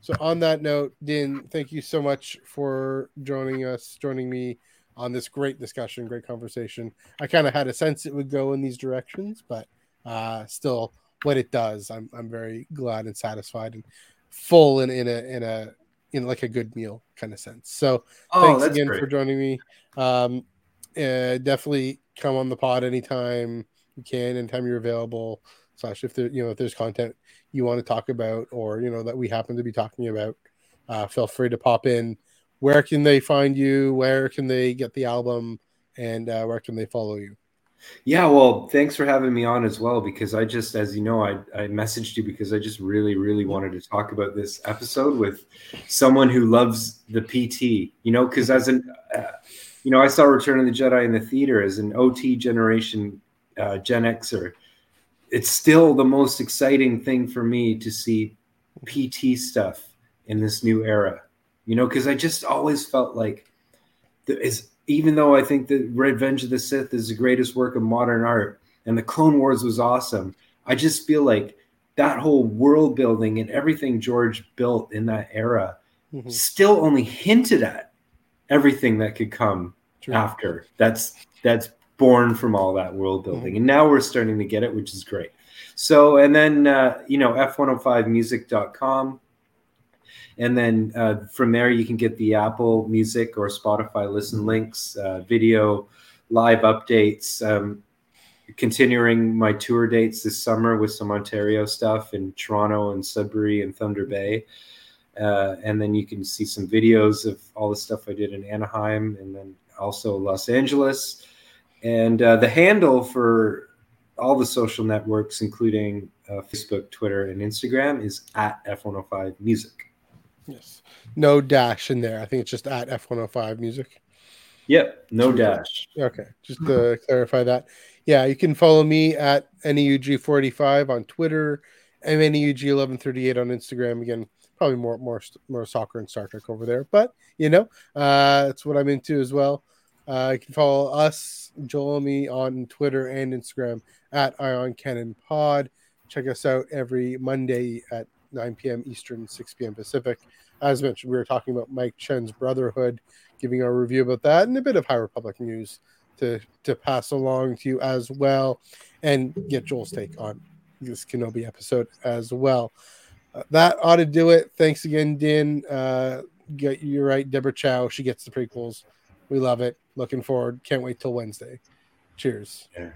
So on that note, Din, thank you so much for joining us, joining me on this great discussion, great conversation. I kind of had a sense it would go in these directions, but uh still what it does, I'm I'm very glad and satisfied and full in, in a in a in like a good meal kind of sense. So Oh, thanks again great. for joining me. Um, uh, definitely come on the pod anytime. you can anytime you're available. Slash, if there you know if there's content you want to talk about or you know that we happen to be talking about, uh, feel free to pop in. Where can they find you? Where can they get the album? And uh, where can they follow you? Yeah, well, thanks for having me on as well. Because I just, as you know, I, I messaged you because I just really, really wanted to talk about this episode with someone who loves the PT. You know, because as an, uh, you know, I saw Return of the Jedi in the theater as an OT generation uh, Gen Xer. It's still the most exciting thing for me to see PT stuff in this new era. You know, because I just always felt like there is even though I think that Revenge of the Sith is the greatest work of modern art and the Clone Wars was awesome, I just feel like that whole world building and everything George built in that era mm-hmm. still only hinted at everything that could come True. after. That's that's born from all that world building, mm-hmm. and now we're starting to get it, which is great. So, and then uh, you know, f105music.com and then uh, from there, you can get the Apple Music or Spotify listen links, uh, video, live updates. Um, continuing my tour dates this summer with some Ontario stuff in Toronto and Sudbury and Thunder Bay. Uh, and then you can see some videos of all the stuff I did in Anaheim and then also Los Angeles. And uh, the handle for all the social networks, including uh, Facebook, Twitter, and Instagram, is at F105 Music. Yes. No dash in there. I think it's just at F105 music. Yep. No dash. Okay. Just to clarify that. Yeah. You can follow me at NEUG45 on Twitter, MNEUG1138 on Instagram. Again, probably more, more, more soccer and Star Trek over there, but you know, uh, that's what I'm into as well. Uh, you can follow us, Joel and me on Twitter and Instagram at Eye on Canon Pod. Check us out every Monday at 9 p.m. Eastern, 6 p.m. Pacific. As mentioned, we were talking about Mike Chen's Brotherhood, giving our review about that, and a bit of High Republic news to to pass along to you as well, and get Joel's take on this Kenobi episode as well. Uh, that ought to do it. Thanks again, Din. Uh, get, you're right, Deborah Chow. She gets the prequels. We love it. Looking forward. Can't wait till Wednesday. Cheers. Yeah.